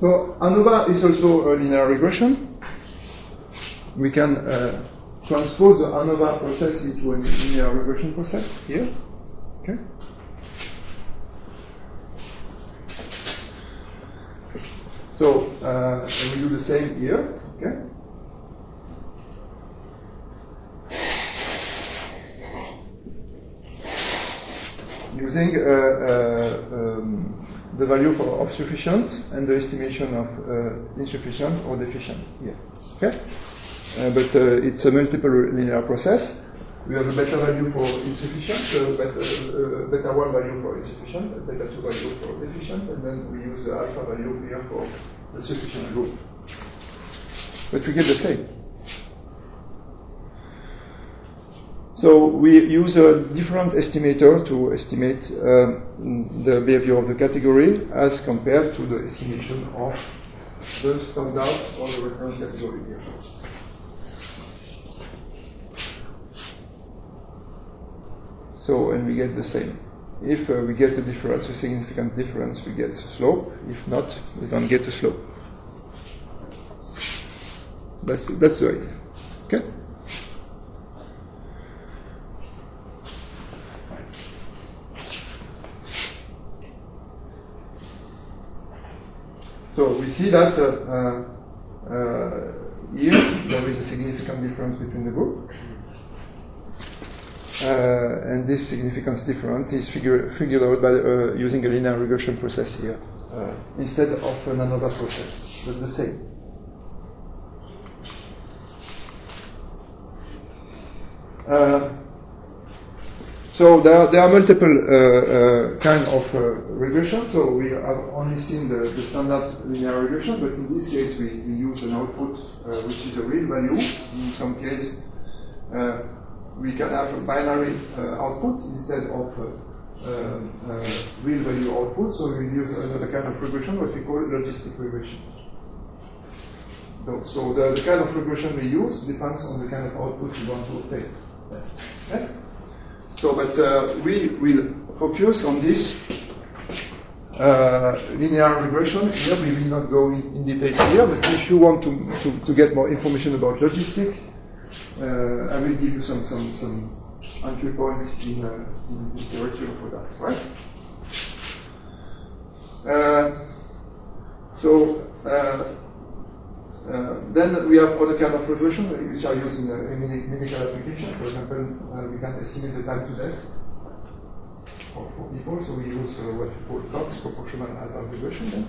So ANOVA is also a linear regression. We can uh, transpose the ANOVA process into a linear regression process here. Okay. So uh, we do the same here. Okay. using uh, uh, um, the value for of sufficient and the estimation of uh, insufficient or deficient here. Okay? Uh, but uh, it's a multiple linear process. We have a beta value for insufficient, a beta, beta 1 value for insufficient, a beta 2 value for deficient, and then we use the alpha value here for the sufficient group. but we get the same. So we use a different estimator to estimate um, the behavior of the category as compared to the estimation of the standard or the reference category here. So, and we get the same. If uh, we get a difference, a significant difference, we get slope. If not, we don't get a slope. That's, that's the idea. Okay? So we see that uh, uh, here there is a significant difference between the group. Uh, and this significance difference is figure, figured out by uh, using a linear regression process here uh, instead of another process, but the same. Uh, so there, there are multiple uh, uh, kind of regression. So we have only seen the, the, standard linear regression, but in this case we, we use an output which is a real value. In some case, we can have a binary uh, output instead of uh, uh, real value output. So we use another kind of regression, what we call logistic regression. So the, the, kind of regression we use depends on the kind of output we want to obtain. Okay? So, but uh, we will focus on this uh, linear regression. Here we will not go in, in, detail here, but if you want to, to, to get more information about logistic, uh, I will give you some some some entry points in, uh, in literature for that, right? Uh, so uh, uh, then we have other kind of regression which are used in, a medical application. For example, uh, we can estimate the time to death for, for people. So we use what we call Cox proportional hazard regression. Then.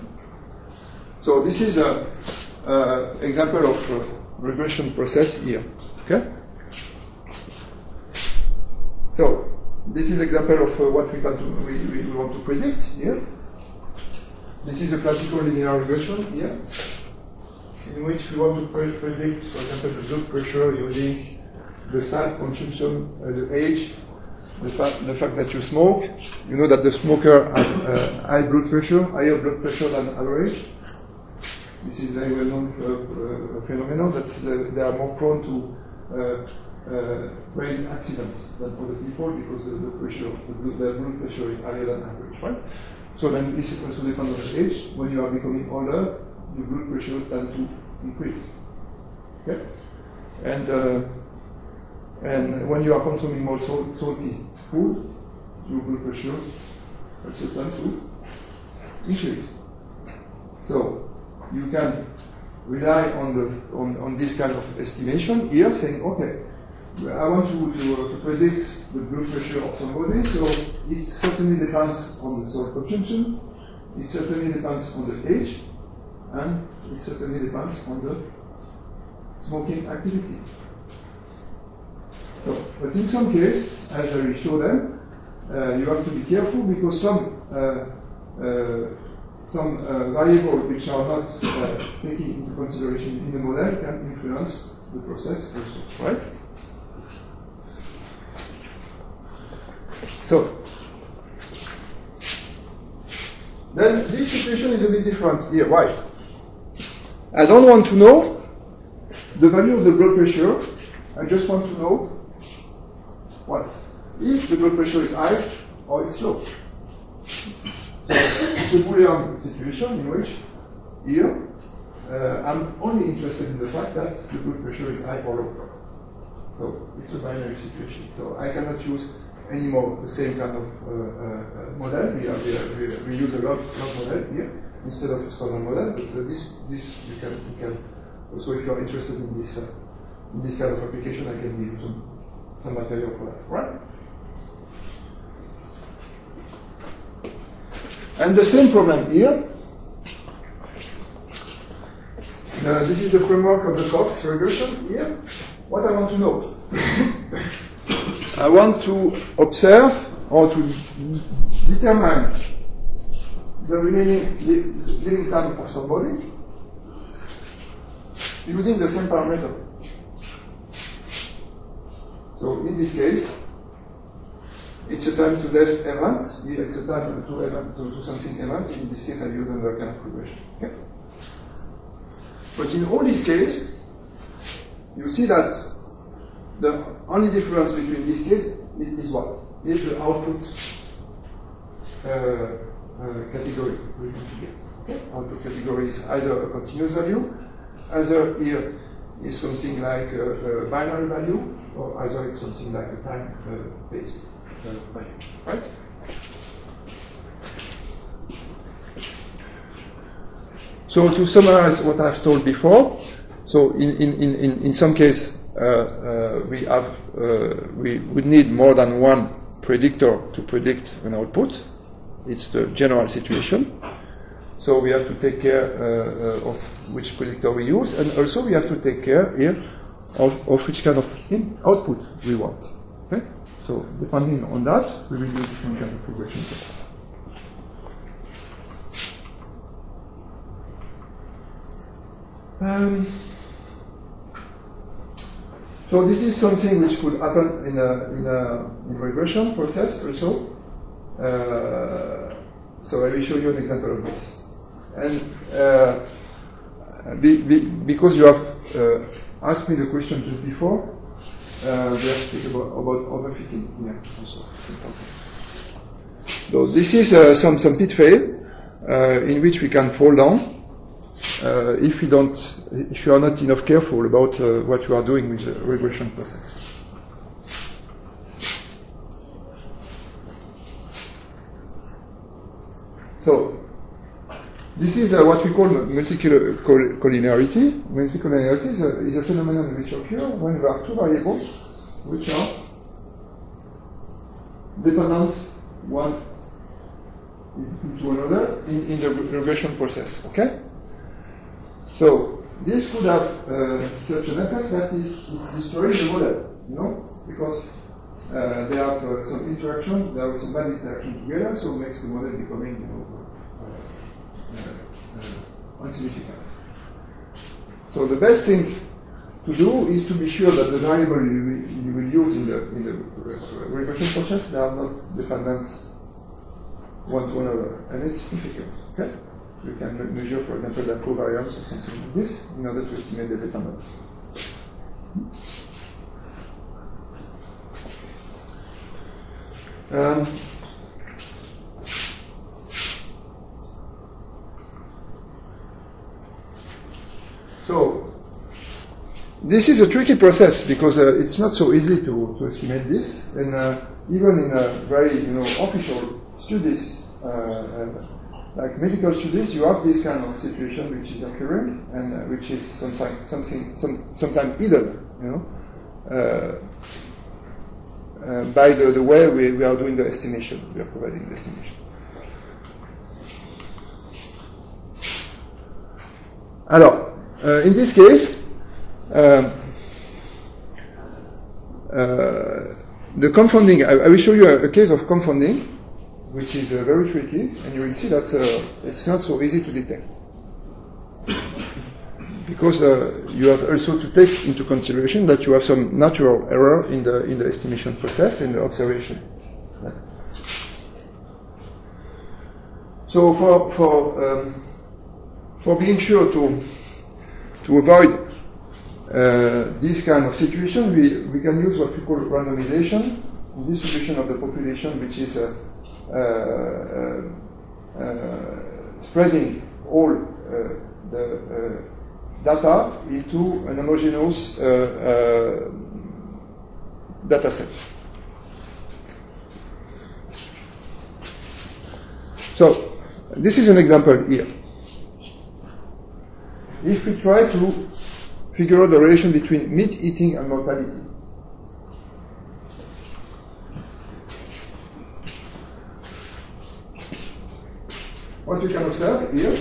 So this is an example of regression process here. Okay? So, this is example of uh, what we, do, we, we, want to predict here. This is a classical linear regression here, in which we want to pre predict, for example, the blood pressure using the salt consumption, uh, the age, the, fa the fact that you smoke. You know that the smoker has uh, high blood pressure, higher blood pressure than average. This is very well known uh, uh phenomenon that they are more prone to uh, uh, brain accidents than other people because the, the pressure, the blood, the blood pressure is higher than average, right? So then this also depends on the age. When you are becoming older, the blood pressure tends to increase. Okay? And uh, and when you are consuming more salt, salty food, your blood pressure also tends to increase. So you can rely on, the, on, on this kind of estimation here, saying, okay, I want to, to, uh, to, predict the blood pressure of somebody, so it certainly depends on the salt consumption, it certainly depends on the age, and it certainly depends on the smoking activity. So, but in some case, as I will show them, uh, you have to be careful because some uh, uh, some uh, variables which are not uh, taken into consideration in the model can influence the process also, right? So, then this situation is a bit different here. Why? I don't want to know the value of the blood pressure. I just want to know what? If the blood pressure is high or it's low it's a Boolean situation in which here uh, I'm only interested in the fact that the blood pressure is high or low. So it's a binary situation. So I cannot use anymore the same kind of uh, uh, model. We, we, we, use a log, log model here instead of a standard model. But uh, this this you can you can also if you are interested in this uh, in this kind of application, I can give you some some material for that. Right? And the same problem here. Uh, this is the framework of the Cox regression here. What I want to know. I want to observe or to determine the remaining living time of somebody using the same parameter. So in this case, it's a time to event. Here it's a time to event to, something event. In this case, I use another kind of regression. But in all these cases, you see that the only difference between these cases is, what? Is the output uh, uh, category. Okay. Output category is either a continuous value, either here is something like a, a binary value, or either it's something like a time-based uh, value, right? So to summarize what I've told before, so in, in, in, in some case uh, uh, we have uh, we would need more than one predictor to predict an output. It's the general situation. So we have to take care uh, uh, of which predictor we use, and also we have to take care here of, of which kind of output we want. Okay? So depending on that, we will use different kind of regression. Um, so this is something which could happen in a, in a in regression process also. Uh, so I will show you an example of this. And uh, be, be, because you have uh, asked me the question just before, uh, we about, about overfitting here also. So this is uh, some, some pit fail uh, in which we can fall down uh, if we don't, if you are not enough careful about uh, what you are doing with the regression process. So, this is uh, what we call multicollinearity. Multicollinearity is a, is a phenomenon which occurs when there are two variables which are dependent one to another in, in the regression process. Okay? So this could have uh, such an effect that is it's destroying the model, you know, because uh, they have uh, some interaction, there is some bad interaction together, so makes the model becoming, you know, insignificant. So the best thing to do is to be sure that the variable you will, you will use in the in the regression process they are not dependent one to another, and it's difficult. Okay. You can measure, for example, the covariance or something like this in order to estimate the dependence. Um, this is a tricky process because uh, it's not so easy to, to estimate this, and uh, even in a very you know official studies, uh, uh like medical studies, you have this kind of situation which is occurring and uh, which is sometimes something some, sometimes hidden, you know, uh, uh, by the, the way we, we are doing the estimation, we are providing the estimation. Alors, uh, in this case, um, uh, the confounding, I, I, will show you a, a case of confounding which is uh, very tricky, and you will see that uh, it's not so easy to detect. Because uh, you have also to take into consideration that you have some natural error in the, in the estimation process, in the observation. So for, for, um, for being sure to, to avoid uh, this kind of situation, we, we can use what we call randomization, distribution of the population, which is uh, uh, spreading all the data into an homogeneous data set. So, this is an example here. If we try to figure out the relation between meat eating and mortality, what you can observe here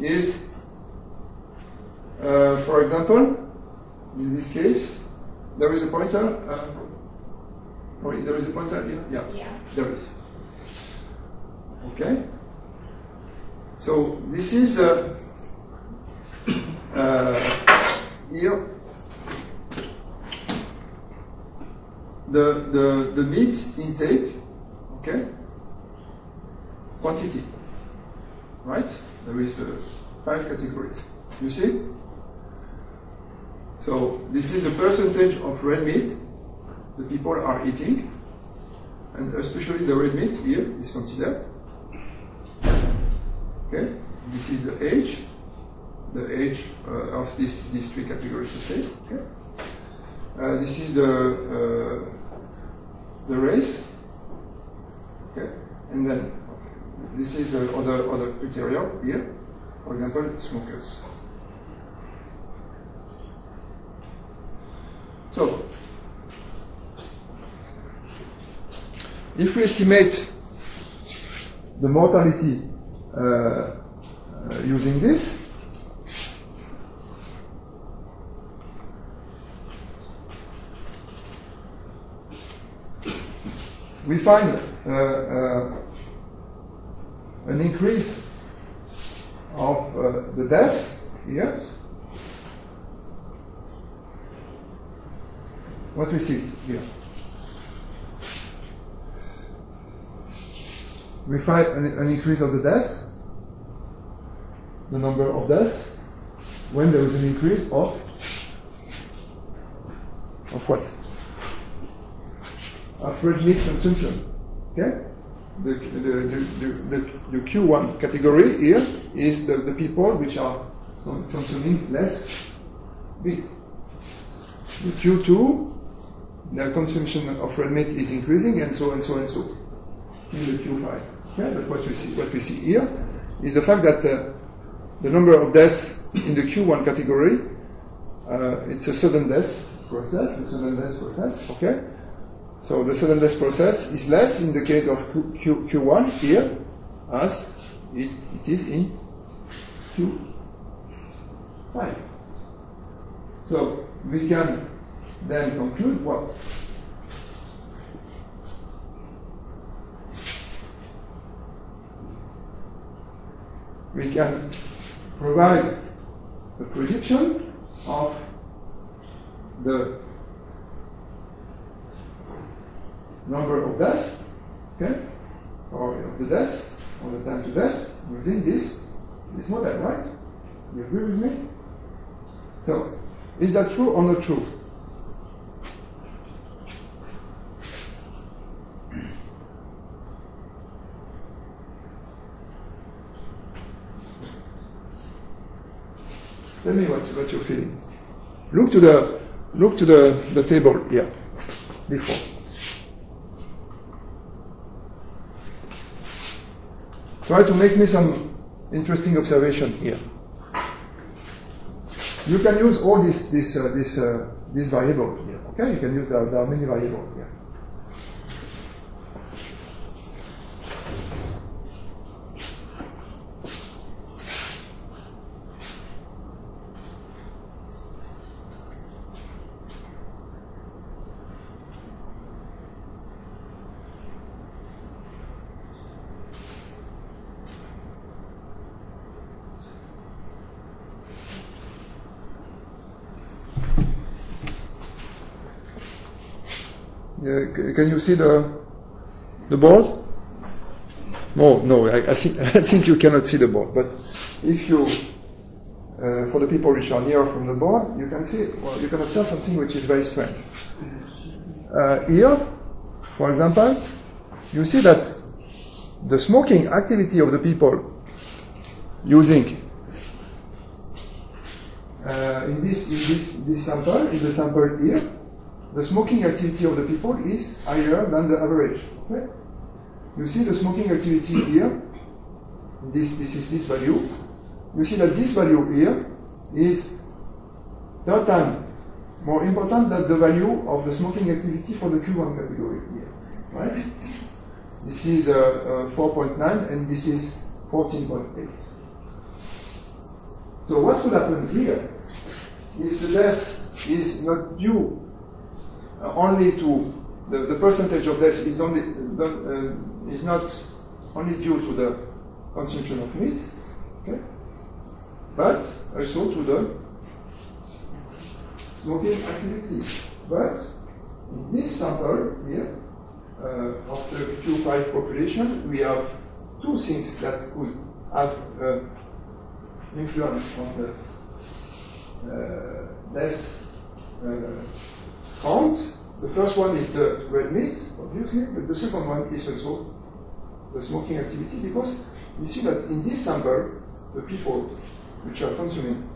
is, uh, for example, in this case, there is a pointer. Uh, there is a pointer here? Yeah, Yeah. there is. Okay. This is uh, uh, here the, the, the meat intake, okay, quantity, right? There is uh, five categories. You see? So this is the percentage of red meat the people are eating, and especially the red meat here is considered. This is the age, the age uh, of these these three categories. To say, okay. Uh, this is the uh, the race. Okay, and then okay. this is uh, other other criteria here. For example, smokers. So, if we estimate the mortality uh, using this, we find uh, uh, an increase of uh, the deaths here. What we see here. We find an, an increase of the deaths, the number of deaths, when there is an increase of of what? Of red meat consumption. Okay? The, the, the, the, the, the Q1 category here is the, the people which are consuming less meat. The Q2, their consumption of red meat is increasing, and so and so and so in the Q5. Okay? But what we see, what we see here is the fact that uh, the number of deaths in the Q1 category, uh, it's a sudden death process, a sudden death process. Okay. So the sudden death process is less in the case of Q, Q, Q1 here as it, it is in Q5. So we can then conclude what? We can provide a prediction of the number of deaths, okay, or of the deaths, or the time to death using this this model, right? You agree with me? So, is that true or not true? Tell me what, what you're feeling. Look to the look to the, the table here before. Try to make me some interesting observation here. You can use all this this uh, this uh, this variable here. Okay, you can use there, there are many variables here. Can you see the the board? No, no. I, I think I think you cannot see the board. But if you, uh, for the people which are near from the board, you can see. Well, you can observe something which is very strange. Uh, here, for example, you see that the smoking activity of the people using uh, in this in this this sample in the sample here the smoking activity of the people is higher than the average. Okay? You see the smoking activity here. This, this is this value. You see that this value here is third time more important than the value of the smoking activity for the Q1 category here. Right? This is uh, uh, 4.9 and this is 14.8. So what would happen here is the death is not due only to the, the percentage of death is only uh, is not only due to the consumption of meat, Okay? But also to the smoking activity. But in this sample here, uh, of the Q5 population, we have two things that could have uh, influence on the uh, less uh, count. The first one is the red meat, obviously, but the second one is also the smoking activity because you see that in this sample, the people which are consuming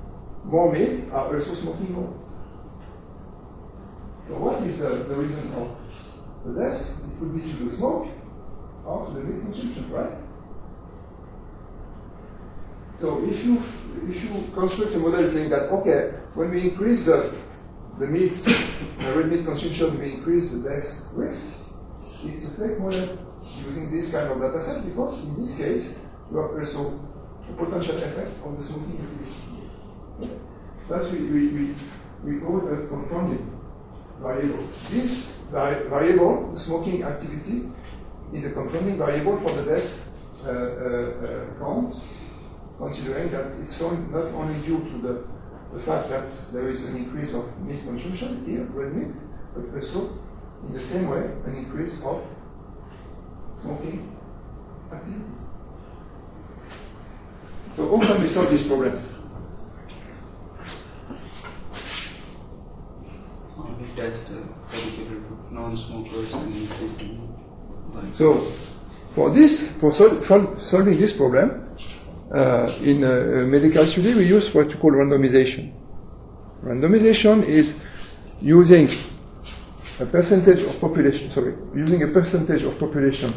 more meat are also smoking more. So what is the, the reason of the less? It could be to the smoke or to the meat consumption, right? So if you if you construct a model saying that okay, when we increase the the meat, the red meat consumption, we increase the death risk. It's a fake model using this kind of data set because in this case you have also a potential effect on the smoking activity. That's we, we, we, we call a confounding variable. This vari- variable, the smoking activity, is a confounding variable for the death uh, uh, uh, count, considering that it's not only due to the, the fact that there is an increase of meat consumption here, red meat, but also in the same way an increase of smoking activity. So how can we solve this problem? We test particular non-smokers and increase the So, for this, for sol- for solving this problem, uh, in a, a medical study, we use what we call randomization. Randomization is using a percentage of population, sorry, using a percentage of population.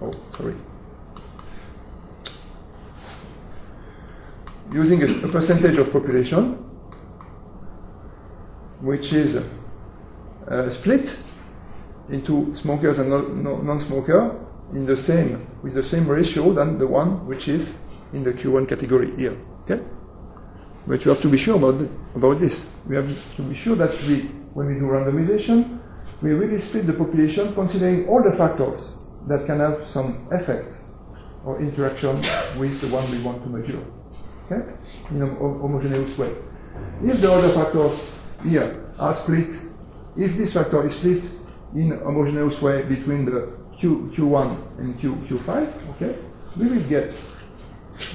Oh, sorry. Using a, a percentage of population, which is uh, split into smokers and non- non- non-smoker in the same with the same ratio than the one which is in the Q1 category here. Okay, but you have to be sure about th- about this. We have to be sure that we, when we do randomization, we really split the population considering all the factors that can have some effect or interaction with the one we want to measure. Okay, in a homogeneous way. If the other factors here are split, if this factor is split in a homogeneous way between the Q, Q1 and Q, Q5, okay, we will get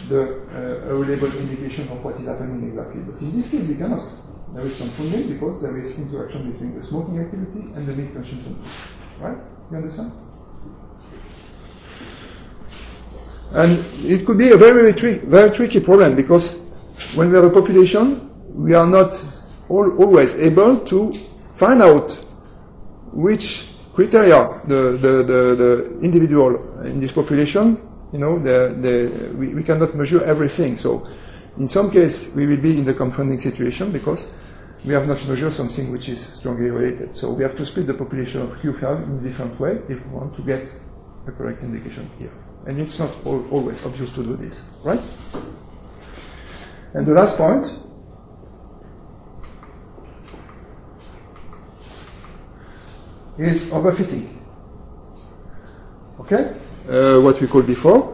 the uh, a reliable indication of what is happening exactly. But in this case, we cannot. There is some confounding because there is interaction between the smoking activity and the meat consumption. Right? You understand? And it could be a very, very, tri- very tricky problem because when we have a population, we are not al- always able to find out which criteria the, the, the, the individual in this population, you know, the, the, we, we cannot measure everything. So in some case, we will be in the confounding situation because we have not measured something which is strongly related. So we have to split the population of Q5 in a different way if we want to get the correct indication here. And it's not al- always obvious to do this, right? And the last point is overfitting. Okay? Uh, what we called before.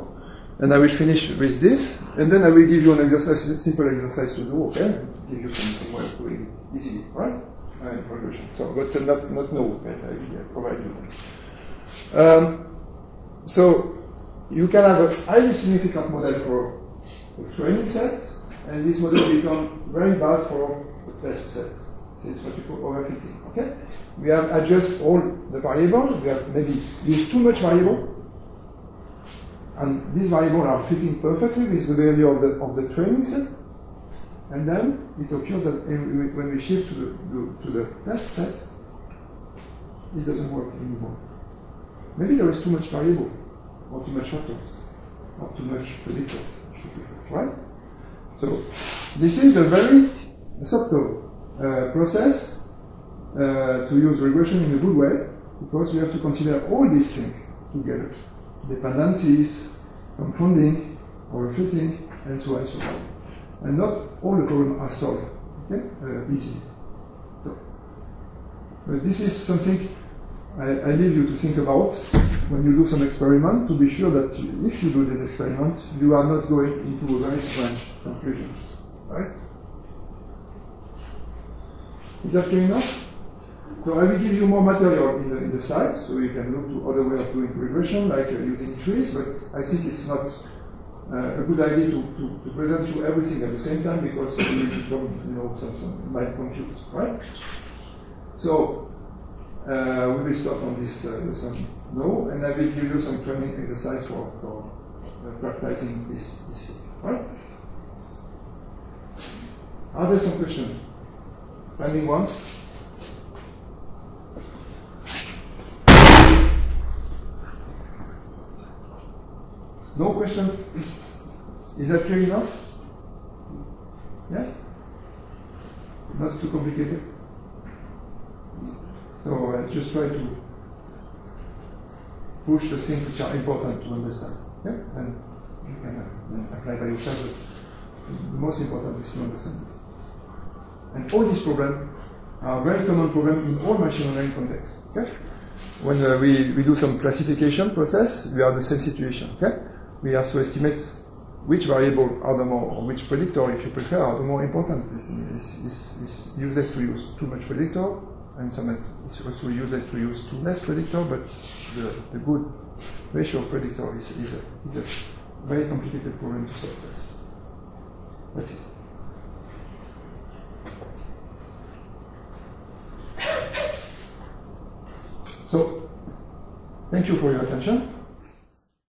And I will finish with this. And then I will give you an exercise, a simple exercise to do, okay? Give you some, way of doing it easily, right? So, but uh, not, not no, okay? I uh, provide you. Um, so, you can have a highly significant model for a training set, and this model become very bad for the test set. So it's what you call overfitting. Okay? We have adjust all the variables. We have maybe used too much variable, and these variables are fitting perfectly with the value of the of the training set. And then it occurs that when we shift to the to the test set, it doesn't work anymore. Maybe there is too much variable, or too much factors, or too much predictors, right? So this is a very subtle uh, process uh, to use regression in a good way because we have to consider all these things together: dependencies, confounding, overfitting, and so on and so on. And not all the problems are solved okay, uh, easily. So, but this is something I, I leave you to think about when you do some experiment to be sure that you- if you do this experiment, you are not going into a very strange conclusion. Right? Is that clear enough? So I will give you more material in the, in the slides, so you can look to other way of doing regression, like uh, using trees, but I think it's not uh, a good idea to, to, to present you everything at the same time because you you know, some, some might confuse, right? So uh, we will start on this uh, lesson now, and I will give you some training exercise for, for uh, practicing this, this, right? Are there some questions? Finding ones? No question? Is that clear enough? Yeah? Not too complicated? So uh, just try to push the things which are important to understand. Yeah? And you can uh, apply by yourself. The most important is to understand this. And all these problems are very common problems in all machine learning contexts. Okay? When uh, we, we do some classification process, we are the same situation. Okay? We have to estimate which variable are the more, or which predictor, if you prefer, are the more important. It's, it's, it's useless to use too much predictor, and some it's also useless to use too less predictor, but the, the good ratio of predictor is, is, a, is a very complicated problem to solve. That's it. So, thank you for your attention.